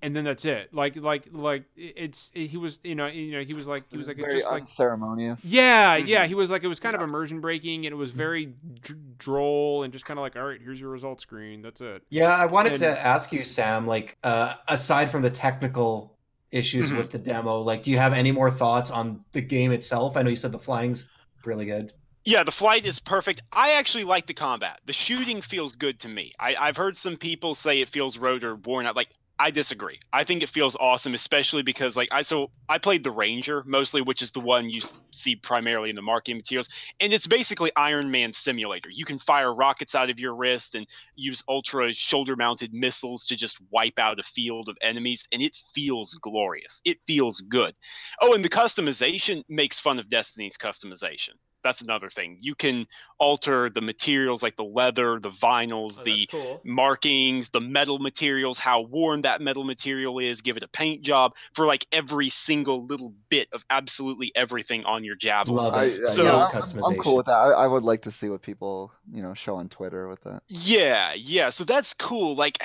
and then that's it. Like like like it's it, he was you know you know he was like he was like it's very just like unceremonious. yeah, Mhm. yeah. He was like, it was kind of immersion breaking, and it was very dr- droll, and just kind of like, all right, here's your result screen. That's it. Yeah, I wanted And- to ask you, Sam, like, uh, aside from the technical issues Mhm. with the demo, like, do you have any more thoughts on the game itself? I know you said the flying's really good. Yeah, the flight is perfect. I actually like the combat. The shooting feels good to me. I, I've heard some people say it feels road or worn out. Like I disagree. I think it feels awesome, especially because like I so I played the Ranger mostly, which is the one you see primarily in the marketing materials, and it's basically Iron Man simulator. You can fire rockets out of your wrist and use ultra shoulder-mounted missiles to just wipe out a field of enemies, and it feels glorious. It feels good. Oh, and the customization makes fun of Destiny's customization. That's another thing. You can alter the materials like the leather, the vinyls, Oh, the cool. markings, the metal materials, how worn that metal material is, give it a paint job for like every single little bit of absolutely everything on your javelin. Love it. I- So- yeah, Love I'm, I'm cool with that. I, I would like to see what people, you know, show on Twitter with that. Yeah, yeah. So that's cool. Like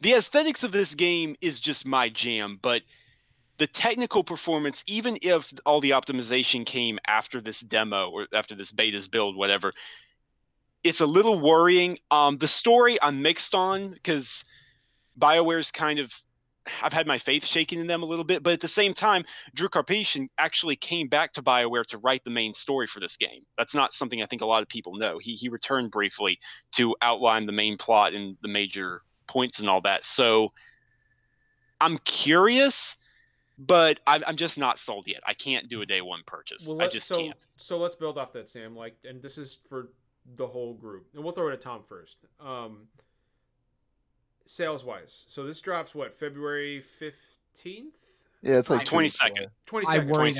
the aesthetics of this game is just my jam, but the technical performance, even if all the optimization came after this demo or after this beta's build, whatever, it's a little worrying. Um, the story I'm mixed on because BioWare's kind of I've had my faith shaken in them a little bit, but at the same time, Drew Karpyshyn actually came back to BioWare to write the main story for this game. That's not something I think a lot of people know. He he returned briefly to outline the main plot and the major points and all that. So I'm curious, but I'm, I'm just not sold yet. I can't do a day one purchase. Well, I just so can't. so let's build off that, Sam. Like, and this is for the whole group, and we'll throw it at Tom first. Um, sales wise, so this drops what February fifteenth, Yeah, it's like two 20 weeks second. away. I second, worry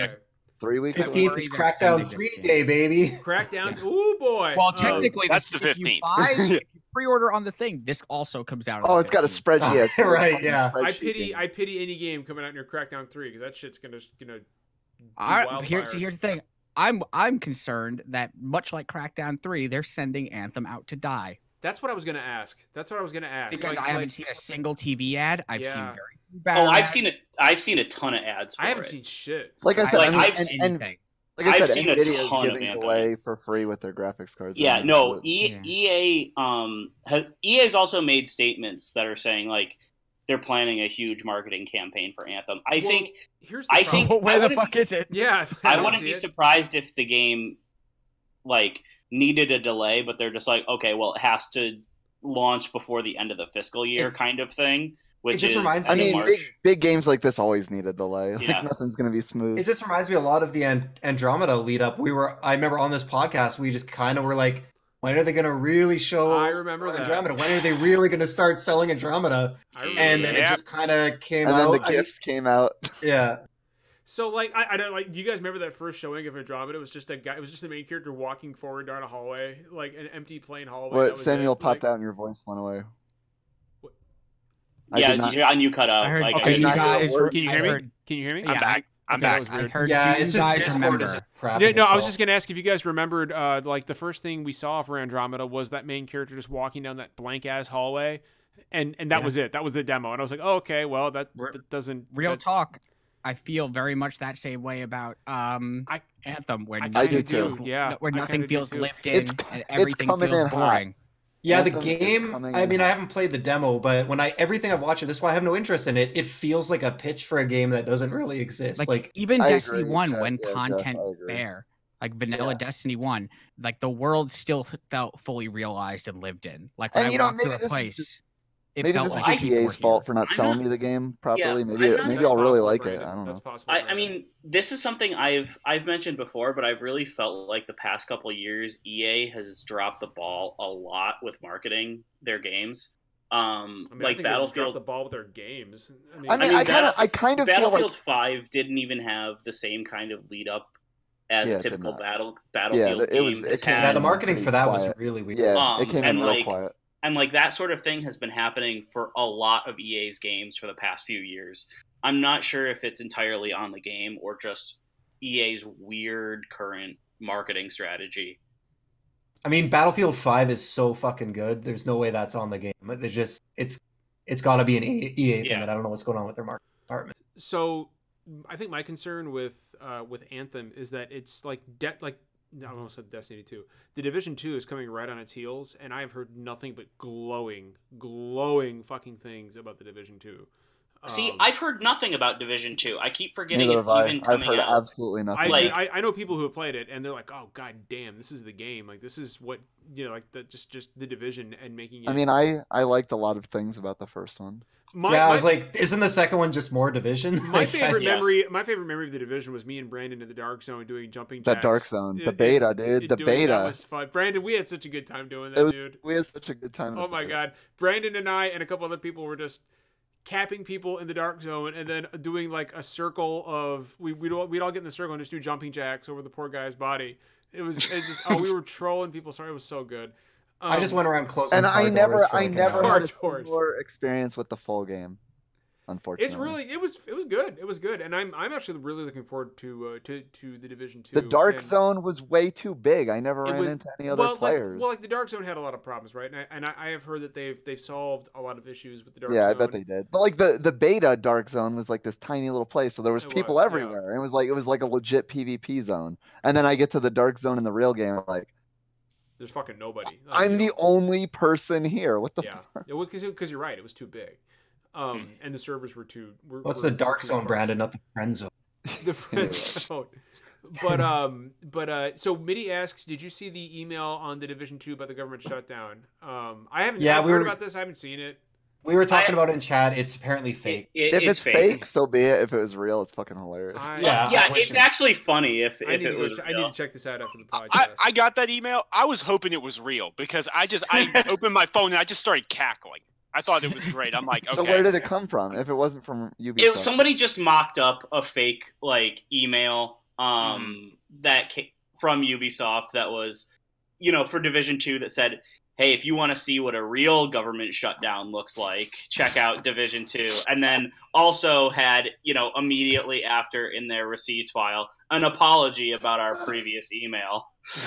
three weeks. Fifteenth is Crackdown Three Day, baby. Crackdown. Oh boy. Well, Um, technically, that's the if 15th. buy, Yeah. if you pre-order on the thing, this also comes out. Oh, it's got a spreadsheet. Yeah, it's got a Right, fucking yeah. I pity game. I pity any game coming out near Crackdown three because that shit's gonna gonna. do I, here, see, here's the thing. I'm I'm concerned that much like Crackdown Three, they're sending Anthem out to die That's what I was gonna ask. That's what I was gonna ask. because Like- I haven't like, seen a single TV ad. I've seen very bad Oh, I've seen it. I've seen a ton of ads. For I haven't it. seen shit. Like I said, Like, I mean, I've and, seen and anything. Like I I've said, seen a Nvidia is ton of giving Anthem away ads. for free with their graphics cards. Yeah, right? no, So- e- Yeah. EA um ha- EA's also made statements that are saying like they're planning a huge marketing campaign for Anthem. I Well, think here's the I problem. think- where I the fuck be- is it? yeah, I don't wouldn't be it. surprised if the game like needed a delay, but they're just like, okay, well, it has to launch before the end of the fiscal year, kind of thing. Which just is reminds I end mean, big, big games like this always need a delay. Like nothing's gonna be smooth. It just reminds me a lot of the An- Andromeda lead up. We were, I remember on this podcast, we just kind of were like, when are they going to really show I remember that. Andromeda? When are they really going to start selling Andromeda? And then that. it just kind of came and then out. the I mean, gifts came out. yeah. So like I, I don't like. Do you guys remember that first showing of Andromeda? It was just a guy. It was just the main character walking forward down a hallway, like an empty plain hallway. What Samuel it. popped Like, out and your voice went away. I yeah, not- you- and you cut out. I heard, like, okay, okay, did you not hear a guys. word. Can you I hear me? heard- Can you hear me? I'm back. I'm Okay, back. I heard. Yeah, do you it's just guys Discord remember? is just crapping Yeah, no, I was just gonna ask if you guys remembered, uh, like the first thing we saw for Andromeda was that main character just walking down that blank ass hallway, and and that Yeah. was it. That was the demo, and I was like, oh, okay, well that, that doesn't Real that- talk. I feel very much that same way about um I- Anthem, where I nothing kinda do, feels yeah, where nothing feels lived in It's and everything coming feels in hot. Boring. Yeah, the Anthem is game. I mean, I haven't played the demo, but when I everything I've watched, it, this is why I have no interest in it. It feels like a pitch for a game that doesn't really exist. Like, Like, even I Destiny agree, One, when Yeah, content I bare, like vanilla Yeah. Destiny One, like the world still felt fully realized and lived in. Like when And, I you know, walked through maybe a place, just- it Maybe felt this is like just EA's fault for not I'm selling not- me the game properly. I'm maybe not- maybe I'll really possible, like it. I don't know. That's possible. I, I mean, this is something I've I've mentioned before, but I've really felt like the past couple of years, EA has dropped the ball a lot with marketing their games. Um, I mean, I like think they dropped Battlefield, the ball with their games. I mean, I mean, mean, I kind of, Battlef- I kind of feel Battlefield like, Five didn't even have the same kind of lead up as Yeah, a typical battle Battlefield yeah, it was- it came yeah, the marketing for that was really weird. yeah, Um, it came in real like, quiet. And like that sort of thing has been happening for a lot of EA's games for the past few years. I'm not sure if it's entirely on the game or just EA's weird current marketing strategy. I mean, Battlefield Five is so fucking good. There's no way that's on the game. It's just it's it's got to be an EA thing, Yeah. and I don't know what's going on with their marketing department. so I think my concern with uh, with Anthem is that it's like de- like I almost said Destiny 2. The Division 2 is coming right on its heels, and I've heard nothing but glowing, glowing fucking things about the Division 2. See, Um, I've heard nothing about Division Two. I keep forgetting it's have I. even I've coming heard out. absolutely nothing. I, like- I I know people who have played it and they're like, oh god damn, this is the game. Like this is what you know, like the, just just the division and making it. I mean, I I liked a lot of things about the first one. my, yeah, I was like, isn't the second one just more division? my favorite Yeah. memory, my favorite memory of the division was me and Brandon in the dark zone doing jumping The jacks. Dark Zone, the It- it- beta, dude, it- the beta. That was fun. Brandon, we had such a good time doing that, was- dude. We had such a good time. Oh my it. god, Brandon and I and a couple other people were just capping people in the dark zone and then doing like a circle of we we'd all, we'd all get in the circle and just do jumping jacks over the poor guy's body. It was it just oh we were trolling people. Sorry, it was so good. I just Um, went around closing. And I never, doors for I never had a Car doors. similar experience with the full game. Unfortunately, It's really it was it was good. It was good, and I'm I'm actually really looking forward to uh, to to the division two. the Dark and- Zone was way too big. I never ran was- into any other well, players. Like, well, like the Dark Zone had a lot of problems, right? And I, and I, I have heard that they've they've solved a lot of issues with the Dark Zone. yeah, Zone. I bet they did. But like the the beta Dark Zone was like this tiny little place, so there was It people was, yeah. everywhere. It was like it was like a legit PvP zone. And then I get to the Dark Zone in the real game, like There's fucking nobody. Like, I'm the only person here. What the? yeah, fuck? because because you're right, it was too big, um, and the servers were too. Were, What's were- the dark zone, sparse. Brandon? Not the friend zone. The friend zone. But um, but uh, so Mitty asks, did you see the email on the Division Two about the government shutdown? Um, I haven't. Yeah, I've we heard were- about this. I haven't seen it. We were talking I- about it in chat. It's apparently fake. It- If it's, it's fake. so be it. If it was real, it's fucking hilarious. I, Yeah, yeah, I it's it- actually funny if, I if need, to it was. ch- I need to check this out after the podcast. I, I got that email. I was hoping it was real because I just I opened my phone and I just started cackling. I thought it was great. I'm like, okay. So where did it come from? If it wasn't from Ubisoft, it, somebody just mocked up a fake like email um Mm-hmm. that came from Ubisoft that was you know for Division 2 that said hey if you want to see what a real government shutdown looks like check out Division 2 and then also had you know immediately after in their receipts file an apology about our previous email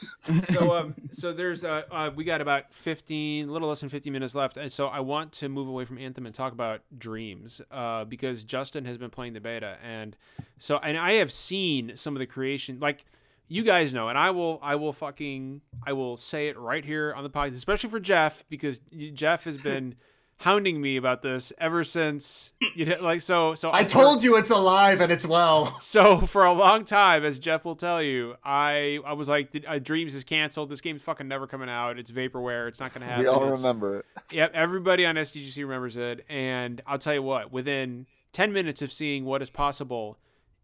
so um so there's uh, uh we got about 15 a little less than 15 minutes left and so i want to move away from anthem and talk about dreams uh because justin has been playing the beta and so and i have seen some of the creation like you guys know and i will i will fucking i will say it right here on the podcast especially for jeff because jeff has been hounding me about this ever since you know, like so so I told you it's alive and it's well. so for a long time, as Jeff will tell you, I I was like, uh, Dreams is canceled. This game's fucking never coming out. It's vaporware. It's not gonna happen. we all It's- remember it. Yep, everybody on SDGC remembers it. And I'll tell you what, within ten minutes of seeing what is possible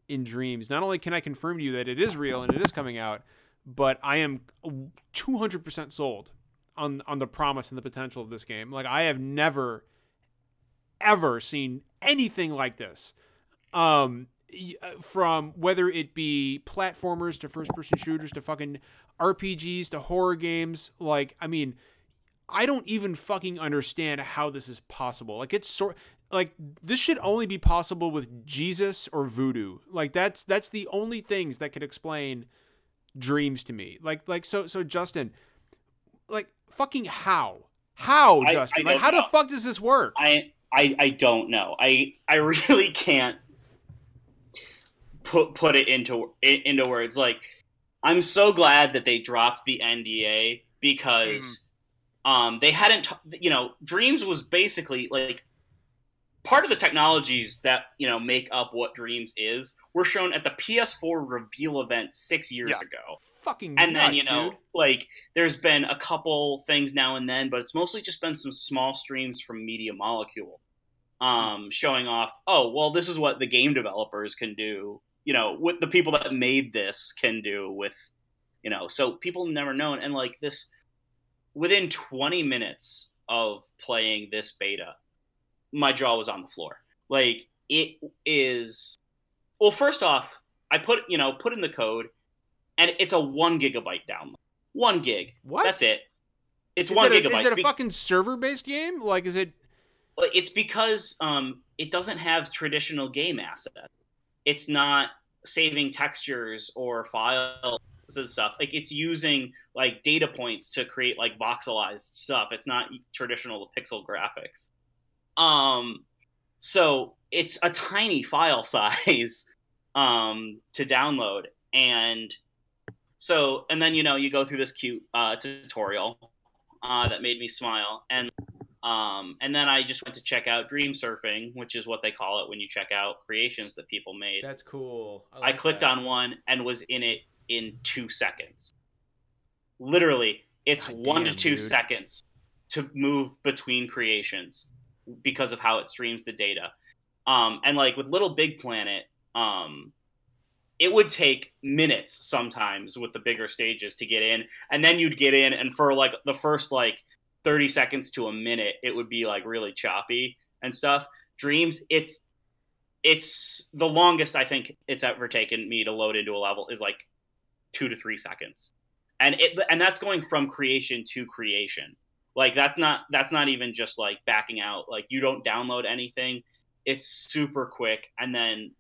in Dreams, not only can I confirm to you that it is real and it is coming out, but I am two hundred percent sold on on the promise and the potential of this game. Like I have never ever seen anything like this. Um uh, from whether it be platformers to first person shooters to fucking RPGs to horror games, like I mean, I don't even fucking understand how this is possible. Like it's sort like this should only be possible with Jesus or voodoo. Like that's that's the only things that could explain dreams to me. Like like so so Justin, like fucking how? How, I- Justin? I like how don't the fuck does this work? I I I don't know. I I really can't put put it into into words. Like I'm so glad that they dropped the NDA because um they hadn't t- you know Dreams was basically like part of the technologies that you know make up what Dreams is were shown at the PS4 reveal event 6 years Yeah. ago fucking and then you know dude. like there's been a couple things now and then but it's mostly just been some small streams from media molecule um showing off oh well this is what the game developers can do you know what the people that made this can do with you know so people never known and like this within 20 minutes of playing this beta my jaw was on the floor like it is well first off i put you know put in the code and it's a one gigabyte download. One gig. What? That's it. It's Is one it a, gigabyte. Is it a fucking server based game? Like is it It's because um, it doesn't have traditional game assets. It's not saving textures or files and stuff. Like it's using like data points to create like voxelized stuff. It's not traditional pixel graphics. Um, so it's a tiny file size um, to download, and so and then you know you go through this cute uh, tutorial uh, that made me smile, and Um, and then I just went to check out Dream Surfing, which is what they call it when you check out creations that people made. That's cool. I like clicked that. on one and was in it in two seconds. Literally, it's God one to two dude. seconds to move between creations because of how it streams the data. Um, and like with Little Big Planet, um, it would take minutes sometimes with the bigger stages to get in, and then you'd get in, and for like the first like thirty seconds to a minute, it would be like really choppy and stuff. Dreams, it's it's the longest I think it's ever taken me to load into a level is like two to three seconds, and it and that's going from creation to creation. Like that's not that's not even just like backing out. Like you don't download anything. It's super quick, and then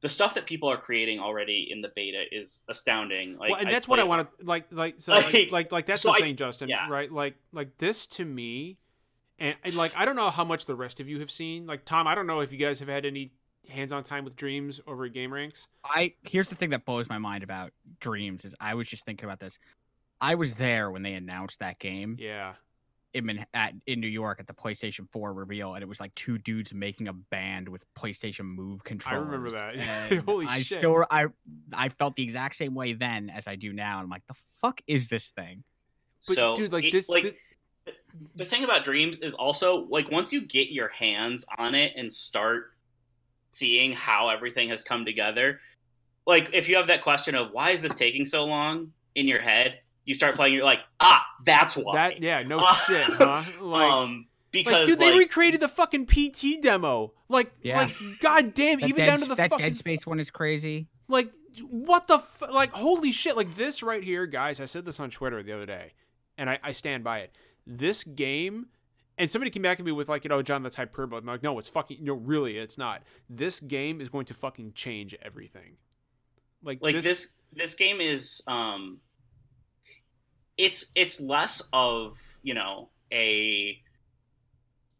the stuff that people are creating already in the beta is astounding. Like, well, and I that's what I played- want to like. Like so, like, Like, like, like that's so the I- thing, Justin. yeah. Right? Like, like this to me, and, and like I don't know how much the rest of you have seen. Like Tom, I don't know if you guys have had any hands-on time with Dreams over at GameRanx. I here's the thing that blows my mind about Dreams is I was just thinking about this. I was there when they announced that game Yeah. in Man- at in New York at the PlayStation 4 reveal, and it was like two dudes making a band with PlayStation Move I remember that. and Holy I shit. still I I felt the exact same way then as I do now. I'm like, the fuck is this thing? But so dude, like it- this, like thi- the thing about dreams is also like once you get your hands on it and start seeing how everything has come together like if you have that question of why is this taking so long in your head you start playing you're like ah that's why that yeah, no Uh, shit, huh? Like, um like, because dude, they recreated the fucking PT demo. Like, Yeah. like, goddamn, That, even Dead, down to the that fucking Dead Space one is crazy. like what the f- like holy shit like this right here guys i said this on twitter the other day and i, I stand by it this game and somebody came back at me with like you know john that's hyperbole i'm like no it's fucking no really it's not this game is going to fucking change everything like, like this, this this game is um it's it's less of you know a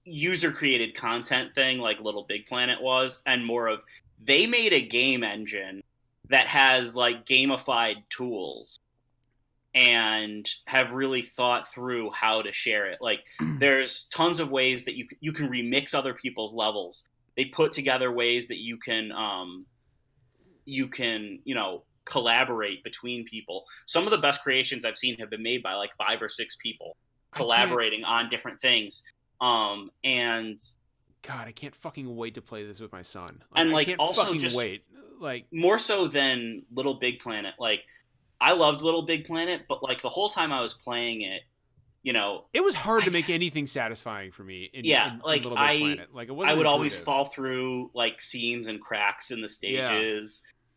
user created content thing like little big planet was and more of they made a game engine that has like gamified tools and have really thought through how to share it. Like there's tons of ways that you you can remix other people's levels. They put together ways that you can um you can you know collaborate between people. Some of the best creations i've seen have been made by like five or six people collaborating on different things. Um and god i can't fucking wait to play this with my son. And, I like, can't also just- wait. Like more so than little big planet. Like i loved little big planet but like the whole time i was playing it you know it was hard to make anything satisfying for me in, Yeah, in- in like, Little Big I- Planet. like it wasn't I would always fall through like seams and cracks in the Yeah.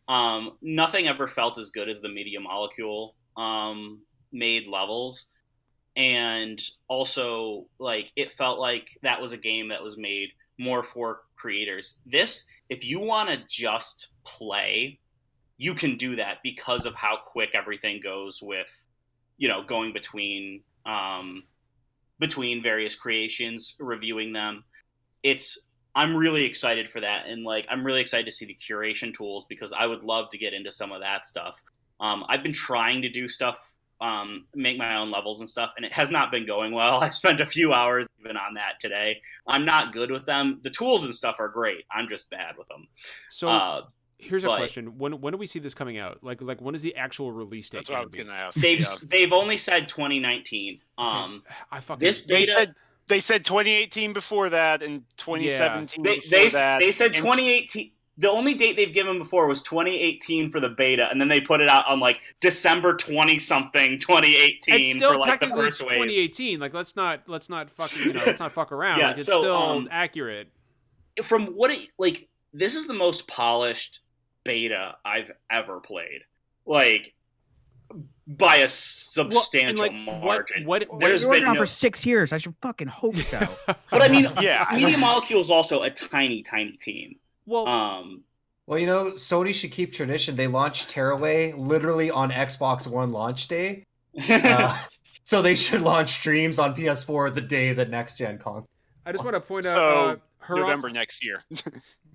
Um, nothing ever felt as good as the Media Molecule um, made levels, and also like it felt like that was a game that was made more for creators. This, if you want to just play, you can do that because of how quick everything goes with, you know, going between um, between various creations, reviewing them. It's I'm really excited for that, and like I'm really excited to see the curation tools because I would love to get into some of that stuff. Um, I've been trying to do stuff, um, make my own levels and stuff, and it has not been going well. I spent a few hours even on that today. I'm not good with them. The tools and stuff are great. I'm just bad with them. so uh, here's a but- question when when do we see this coming out like like when is the actual release date That's what I gonna was be? going to ask. they've yeah. they've only said 2019. Um, I fucking this They beta said they said 2018 before that and 2017 they before they, that. they said and 2018 the only date they've given before was 2018 for the beta and then they put it out on like december 20 something 2018 it's still for like the technically first wave. 2018 like let's not let's not fucking you know let's not fuck around. Yeah, like it's so, still um, accurate. from what it like this is the most polished beta i've ever played. Like by a substantial and, like, margin what what, There's You're working been on no- for six years. I should fucking hope so. but i mean Yeah. media molecule is also a tiny tiny team well um Well, you know, Sony should keep tradition. They launched Tearaway literally on Xbox One launch day. Uh, so they should launch Dreams on PS4 the day the next gen console. i just want to point So, out uh, Haram- November next year.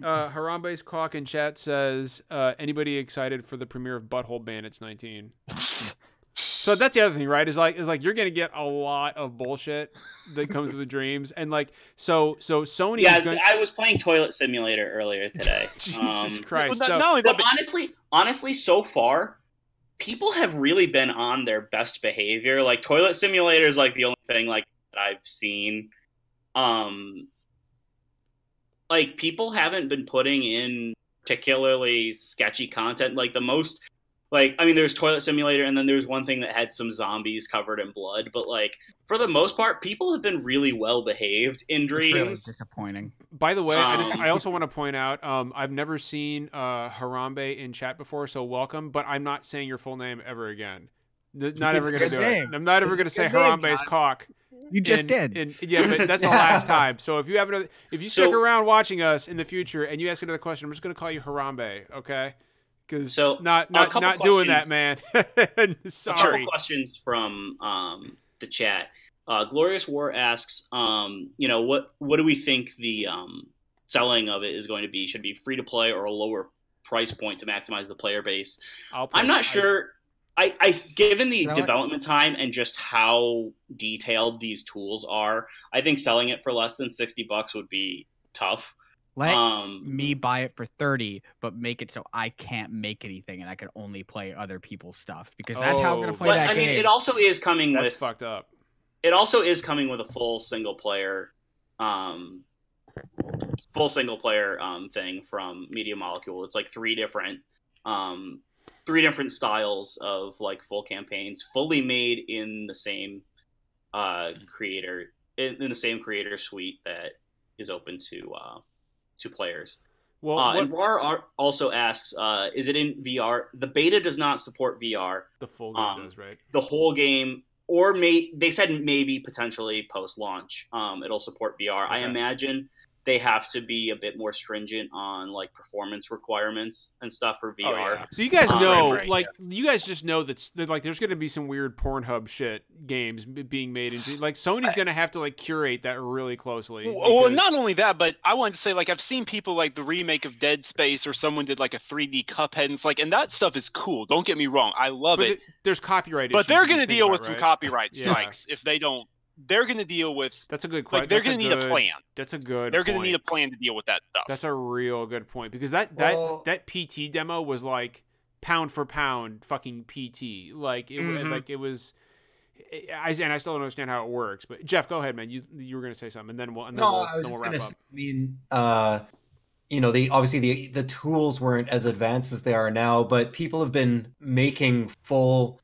uh, Harambe's Cock in chat says, uh, anybody excited for the premiere of Butthole Bandits 19? So that's the other thing, right? Is like, is like you're gonna get a lot of bullshit that comes with dreams, and like so so Sony yeah, is going. I was playing Toilet Simulator earlier today. Jesus Um, Christ! Well, so, not, not only that, But but honestly, honestly, so far, people have really been on their best behavior. Like Toilet Simulator is like the only thing like that I've seen. Um, like people haven't been putting in particularly sketchy content. Like the most, like I mean, there's Toilet Simulator, and then there's one thing that had some zombies covered in blood. But like for the most part, people have been really well behaved in It's really Dreams. disappointing. by the way, I just um, I also want to point out um I've never seen uh Harambe in chat before, so welcome. But I'm not saying your full name ever again. Not ever gonna do name. it. I'm not ever It's gonna say good name, Harambe's cock. You just in- did. in- yeah, but that's the last time. So if you have another, if you stick So- around watching us in the future and you ask another question, I'm just gonna call you Harambe, okay? Because So, not a not couple not doing that, questions. man. A Sorry. couple questions from um, the chat. Uh, Glorious War asks, um, you know, what what do we think the um, selling of it is going to be? Should it be free to play or a lower price point to maximize the player base? I'll I'm not sure. I, I given the Sell it. development time and just how detailed these tools are, I think selling it for less than sixty bucks would be tough. Let Um, me buy it for 30, but make it so I can't make anything and I can only play other people's stuff because that's how I'm going Oh. to play but that I mean, it also is coming That's with fucked up. it also is coming with a full single player um full single player um thing from media molecule it's like three different um three different styles of like full campaigns fully made in the same uh creator in, in the same creator suite that is open to uh to players. Well, uh, what, and Rar also asks uh is it in vr the beta does not support vr the full game um, does, right? the whole game or may they said maybe potentially post launch um, it'll support vr i imagine they have to be a bit more stringent on like performance requirements and stuff for vr Oh, yeah. So you guys Um, know, right, right, like you guys just know that, that like there's going to be some weird Pornhub shit games being made, and like Sony's going to have to like curate that really closely. Well, well, not only that, but I wanted to say, like, I've seen people like the remake of Dead Space, or someone did like a 3D Cuphead, and it's like, and that stuff is cool. Don't get me wrong, I love but it. th- there's copyright. But issues they're going to deal about, with some right? copyright Yeah. strikes if they don't. They're going to deal with That's a good question. like they're going going to to need a plan. That's a good. They're going to need a plan to deal with that stuff. That's a real good point because that that Well- that PT demo was like pound for pound fucking PT. Like it wa- Mhm. like it was. I and I still don't understand how it works. But Jeff, go ahead, man. You you were gonna say something, and then we'll and then No, we'll, I was then we'll wrap gonna up. say, I mean, uh, you know, the obviously the the tools weren't as advanced as they are now, but people have been making full like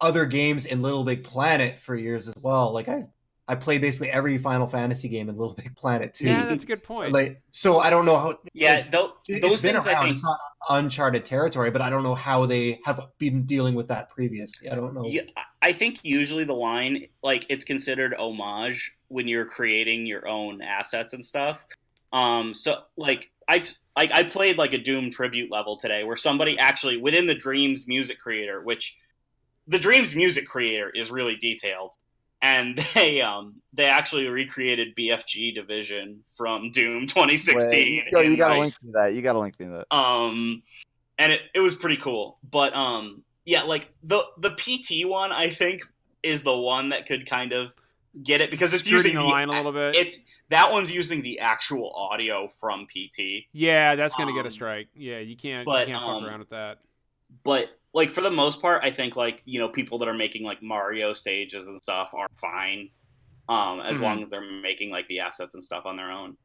other games in Little Big Planet for years as well. Like I I played basically every Final Fantasy game in Little Big Planet too. Yeah, that's a good point. like so I don't know how yeah it's- tho- it's those been things i think It's not uncharted territory, but I don't know how they have been dealing with that previously. I don't know. Yeah, I think usually the line, like, it's considered homage when you're creating your own assets and stuff. Um, so like I've like I played like a Doom tribute level today where somebody actually within the Dreams music creator, which the Dreams music creator is really detailed, and they um they actually recreated BFG Division from Doom 2016. Wait, yo, you gotta like, link me that. You gotta link me that. um and it, it was pretty cool but um yeah like the the pt one i think is the one that could kind of get it because it's Skirting using the line a little bit. it's that one's using the actual audio from pt yeah, that's gonna get a um, strike. Yeah, you can't but, you can't fuck um, around with that. but like for the most part i think like you know people that are making like mario stages and stuff are fine um as Mhm. long as they're making like the assets and stuff on their own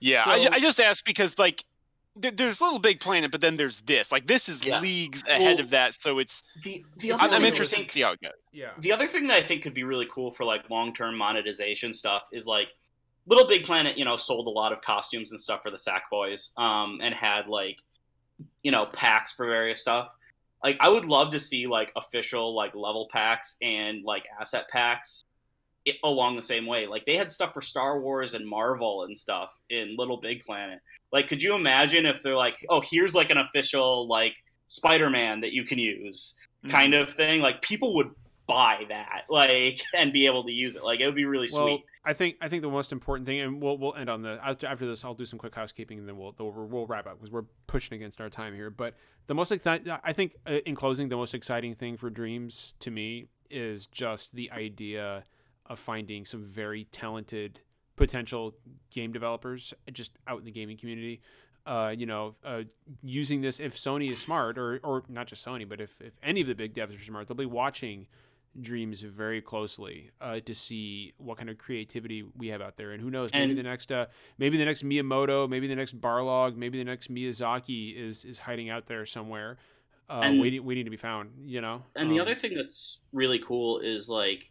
Yeah, So- I, I just asked because like there- there's Little Big Planet, but then there's this. Like this is Yeah. leagues ahead Well, of that, so it's. the the other I'm, not I'm interested think- to see how it goes. Yeah. The other thing that I think could be really cool for like long term monetization stuff is like Little Big Planet, you know, sold a lot of costumes and stuff for the Sack Boys, um, and had like, you know, packs for various stuff. Like, I would love to see like official like level packs and like asset packs i along the same way. Like, they had stuff for Star Wars and Marvel and stuff in Little Big Planet. Like, could you imagine if they're like, oh, here's like an official like Spider Man that you can use? Mm-hmm. kind of thing. Like people would buy that, like, and be able to use it. Like it would be really Well, sweet. I think I think the most important thing, and we'll we'll end on the after, this. I'll do some quick housekeeping, and then we'll we'll, we'll wrap up because we're pushing against our time here. But the most I think uh, in closing, the most exciting thing for Dreams to me is just the idea of finding some very talented potential game developers just out in the gaming community. Uh, you know, uh, using this if Sony is smart, or or not just Sony, but if if any of the big devs are smart, they'll be watching Dreams very closely uh, to see what kind of creativity we have out there, and who knows, maybe And- the next uh, maybe the next Miyamoto, maybe the next Barlog, maybe the next Miyazaki is is hiding out there somewhere, uh, And- waiting waiting to be found. You know, And the Um, other thing that's really cool is like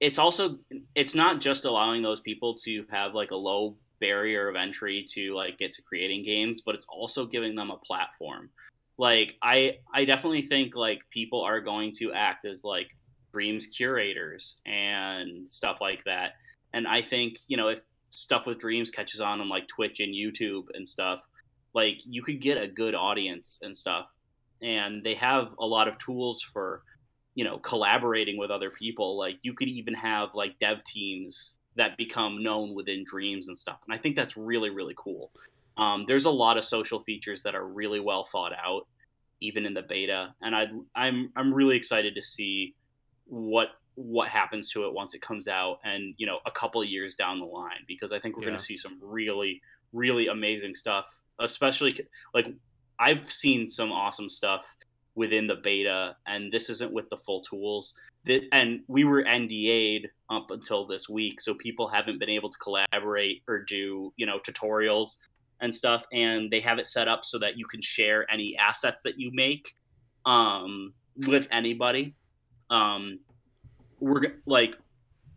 it's also it's not just allowing those people to have like a low barrier of entry to like get to creating games, but it's also giving them a platform. Like I I definitely think like people are going to act as like dreams curators and stuff like that. And I think, you know, if stuff with dreams catches on on like Twitch and YouTube and stuff, like you could get a good audience and stuff. And they have a lot of tools for you know collaborating with other people like you could even have like dev teams that become known within dreams and stuff and i think that's really really cool um, there's a lot of social features that are really well thought out even in the beta and I, i'm i'm really excited to see what what happens to it once it comes out and you know a couple of years down the line because i think we're Yeah. going to see some really really amazing stuff especially like i've seen some awesome stuff within the beta and this isn't with the full tools that and we were nda'd up until this week so people haven't been able to collaborate or do you know tutorials and stuff and they have it set up so that you can share any assets that you make um, with anybody um, we're g- like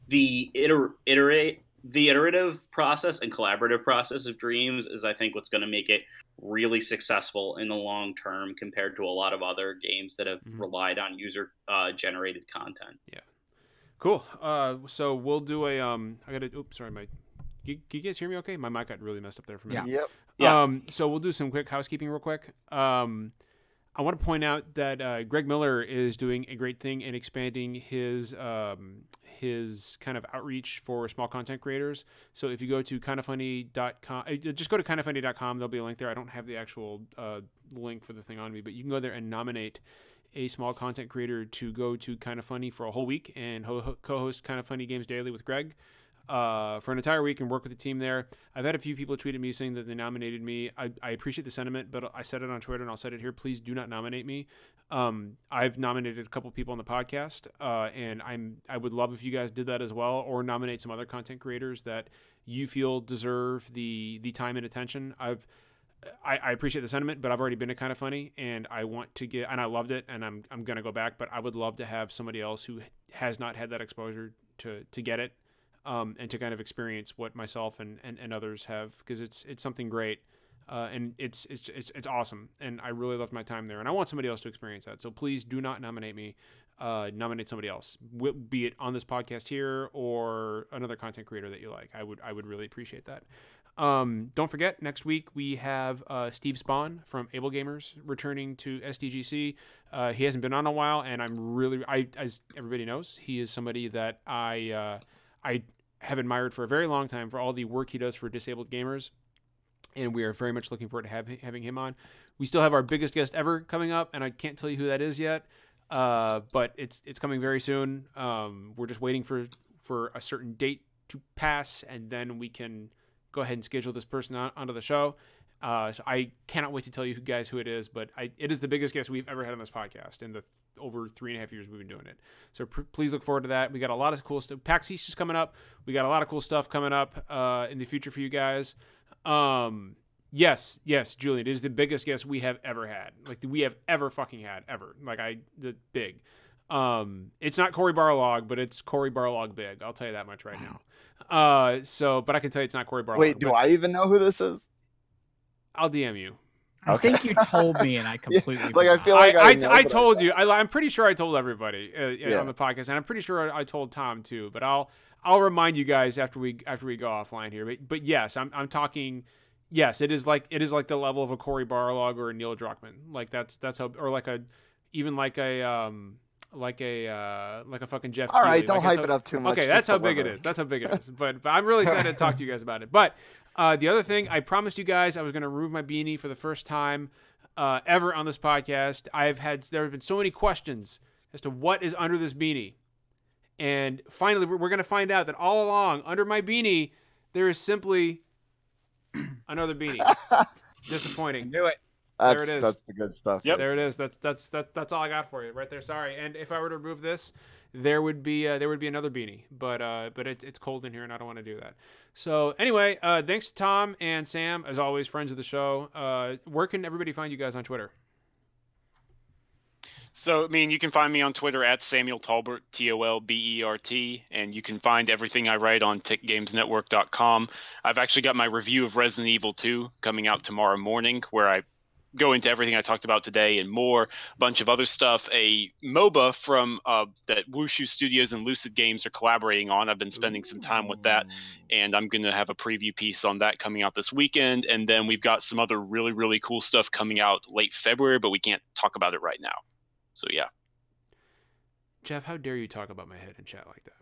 the iter- iterate the iterative process and collaborative process of dreams is i think what's going to make it really successful in the long term compared to a lot of other games that have Mhm. relied on user uh, generated content Yeah. Cool. Uh, so we'll do a um. I gotta. Oops, sorry. My. can you guys hear me? Okay. My mic got really messed up there for a minute. Yep. Yeah. Um. So we'll do some quick housekeeping real quick. Um. I want to point out that uh, Greg Miller is doing a great thing in expanding his um, his kind of outreach for small content creators. So if you go to kindoffunny.com, uh, just go to kindoffunny.com. There'll be a link there. I don't have the actual uh, link for the thing on me, but you can go there and nominate a small content creator to go to Kind of Funny for a whole week and ho- ho- co-host Kind of Funny Games Daily with Greg uh, for an entire week and work with the team there. I've had a few people tweet at me saying that they nominated me. I, I appreciate the sentiment, but I said it on Twitter and I'll say it here. Please do not nominate me. Um, I've nominated a couple people on the podcast, uh, and I'm I would love if you guys did that as well, or nominate some other content creators that you feel deserve the the time and attention. I've I, I appreciate the sentiment, but I've already been to Kinda Funny, and I want to get, and I loved it, and I'm I'm gonna go back. But I would love to have somebody else who has not had that exposure to to get it, um, and to kind of experience what myself and, and, and others have, because it's it's something great, uh, and it's, it's it's it's awesome, and I really loved my time there, and I want somebody else to experience that. So please do not nominate me, uh, nominate somebody else, be it on this podcast here or another content creator that you like. I would I would really appreciate that. Um, don't forget, next week we have uh, Steve Spohn from Able Gamers returning to SDGC. Uh, he hasn't been on a while, and I'm really, I as everybody knows, he is somebody that I uh, I have admired for a very long time for all the work he does for disabled gamers, and we are very much looking forward to have, having him on. We still have our biggest guest ever coming up, and I can't tell you who that is yet, uh, but it's it's coming very soon. Um, we're just waiting for for a certain date to pass, and then we can go ahead and schedule this person on, onto the show. Uh, so I cannot wait to tell you guys who it is, but I, it is the biggest guest we've ever had on this podcast in the over three and a half years we've been doing it. So pr- please look forward to that. We got a lot of cool stuff. PAX East is coming up. We got a lot of cool stuff coming up uh, in the future for you guys. Um, yes, yes, Julian, it is the biggest guest we have ever had. Like we have ever fucking had ever. Like I the big. Um, it's not Cory Barlog, but it's Cory Barlog big. I'll tell you that much right now. Uh, so, but I can tell you it's not Cory Barlog. Wait, do I even know who this is? I'll DM you. I Okay. think you told me, and I completely like, I feel like I, I I, I but I told you. I, I'm pretty sure I told everybody uh, Yeah. on the podcast, and I'm pretty sure I, I told Tom too. But I'll I'll remind you guys after we after we go offline here. But, but yes, I'm I'm talking. Yes, it is like it is like the level of a Cory Barlog or a Neil Druckmann. Like that's that's how or like a even like a um like a uh like a fucking Geoff. All right, Keighley. don't Like, hype it's it up too much. Okay, that's how big it is. That's how big it is. But, but I'm really excited to talk to you guys about it. But uh, the other thing, I promised you guys I was going to remove my beanie for the first time uh, ever on this podcast. I've had there have been so many questions as to what is under this beanie, And finally, we're, we're going to find out that all along, under my beanie, there is simply another beanie. Disappointing. Do it. That's, it is. That's the good stuff. Yep. There it is. That's that's that, that's all I got for you right there. Sorry. And if I were to remove this, there would be uh, there would be another beanie. But uh, but it's it's cold in here and I don't want to do that. So anyway, uh, thanks to Tom and Sam as always, friends of the show. Uh, where can everybody find you guys on Twitter? So, I mean, you can find me on Twitter at Samuel Tolbert, T O L B E R T, and you can find everything I write on TickGamesNetwork.com. I've actually got my review of Resident Evil 2 coming out tomorrow morning, where I go into everything I talked about today and more, a bunch of other stuff. A MOBA from uh, that Wushu Studios and Lucid Games are collaborating on. I've been spending some time with that, and I'm going to have a preview piece on that coming out this weekend. And then we've got some other really, really cool stuff coming out late February, but we can't talk about it right now. So, yeah. Jeff, how dare you talk about my head in chat like that?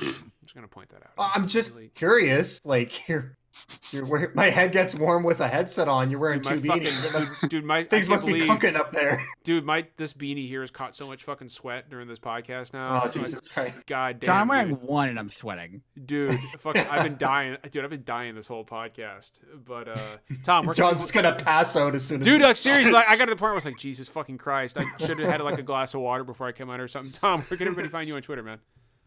I'm just gonna point that out. I'm just Really- curious. Like you're, you're wearing, my head gets warm with a headset on. You're wearing Dude, two my beanies. Fucking, must- dude, dude, my I things can't must be believe, cooking up there. dude, my this beanie here has caught so much fucking sweat during this podcast now. Oh Like, Jesus Christ! God damn, John, I'm wearing dude. one and I'm sweating. Dude, fucking, I've been dying, dude. I've been dying this whole podcast. But uh, Tom, where can John's just gonna pass out as soon as. Dude, like seriously, like, I got to the point where I was like, Jesus fucking Christ, I should have had like a glass of water before I came out or something. Tom, where can everybody find you on Twitter, man?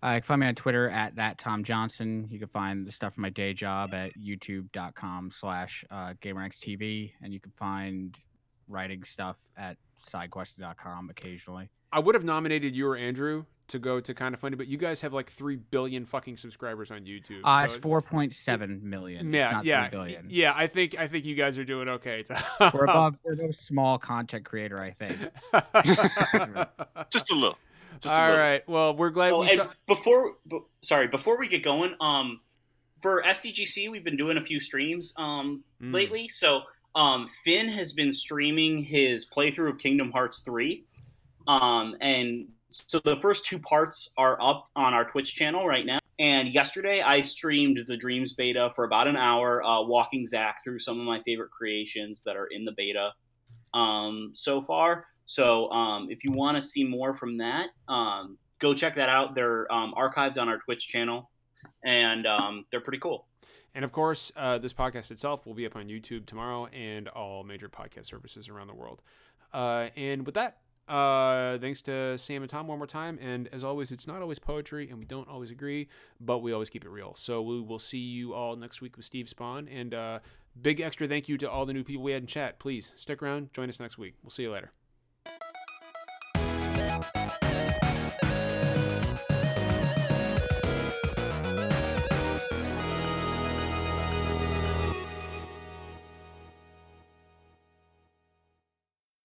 Uh, you can find me on Twitter at that Tom Johnson. You can find the stuff from my day job at youtube.com slash uh, GameRanxTV. And you can find writing stuff at sidequest.com occasionally. I would have nominated you or Andrew to go to Kinda Funny, but you guys have like three billion fucking subscribers on YouTube. Uh, so it's 4.7 million. yeah, it's not yeah, 3 billion. yeah. I think I think you guys are doing okay. Tom. We're above, we're above small content creator, I think. Just a little. Just All right. Well, we're glad Oh, we saw. before, b- sorry, before we get going, um, for SDGC, we've been doing a few streams um Mm. lately. So, um, Finn has been streaming his playthrough of Kingdom Hearts three, um, and so the first two parts are up on our Twitch channel right now. And yesterday, I streamed the Dreams beta for about an hour, uh, walking Zach through some of my favorite creations that are in the beta um, so far. So um, if you want to see more from that, um, go check that out. They're um, archived on our Twitch channel, and um, they're pretty cool. And of course, uh, this podcast itself will be up on YouTube tomorrow and all major podcast services around the world. Uh, and with that, uh, thanks to Sam and Tom one more time. And as always, it's not always poetry and we don't always agree, but we always keep it real. So we will see you all next week with Steve Spohn. And uh, big extra thank you to all the new people we had in chat. Please stick around, join us next week. We'll see you later.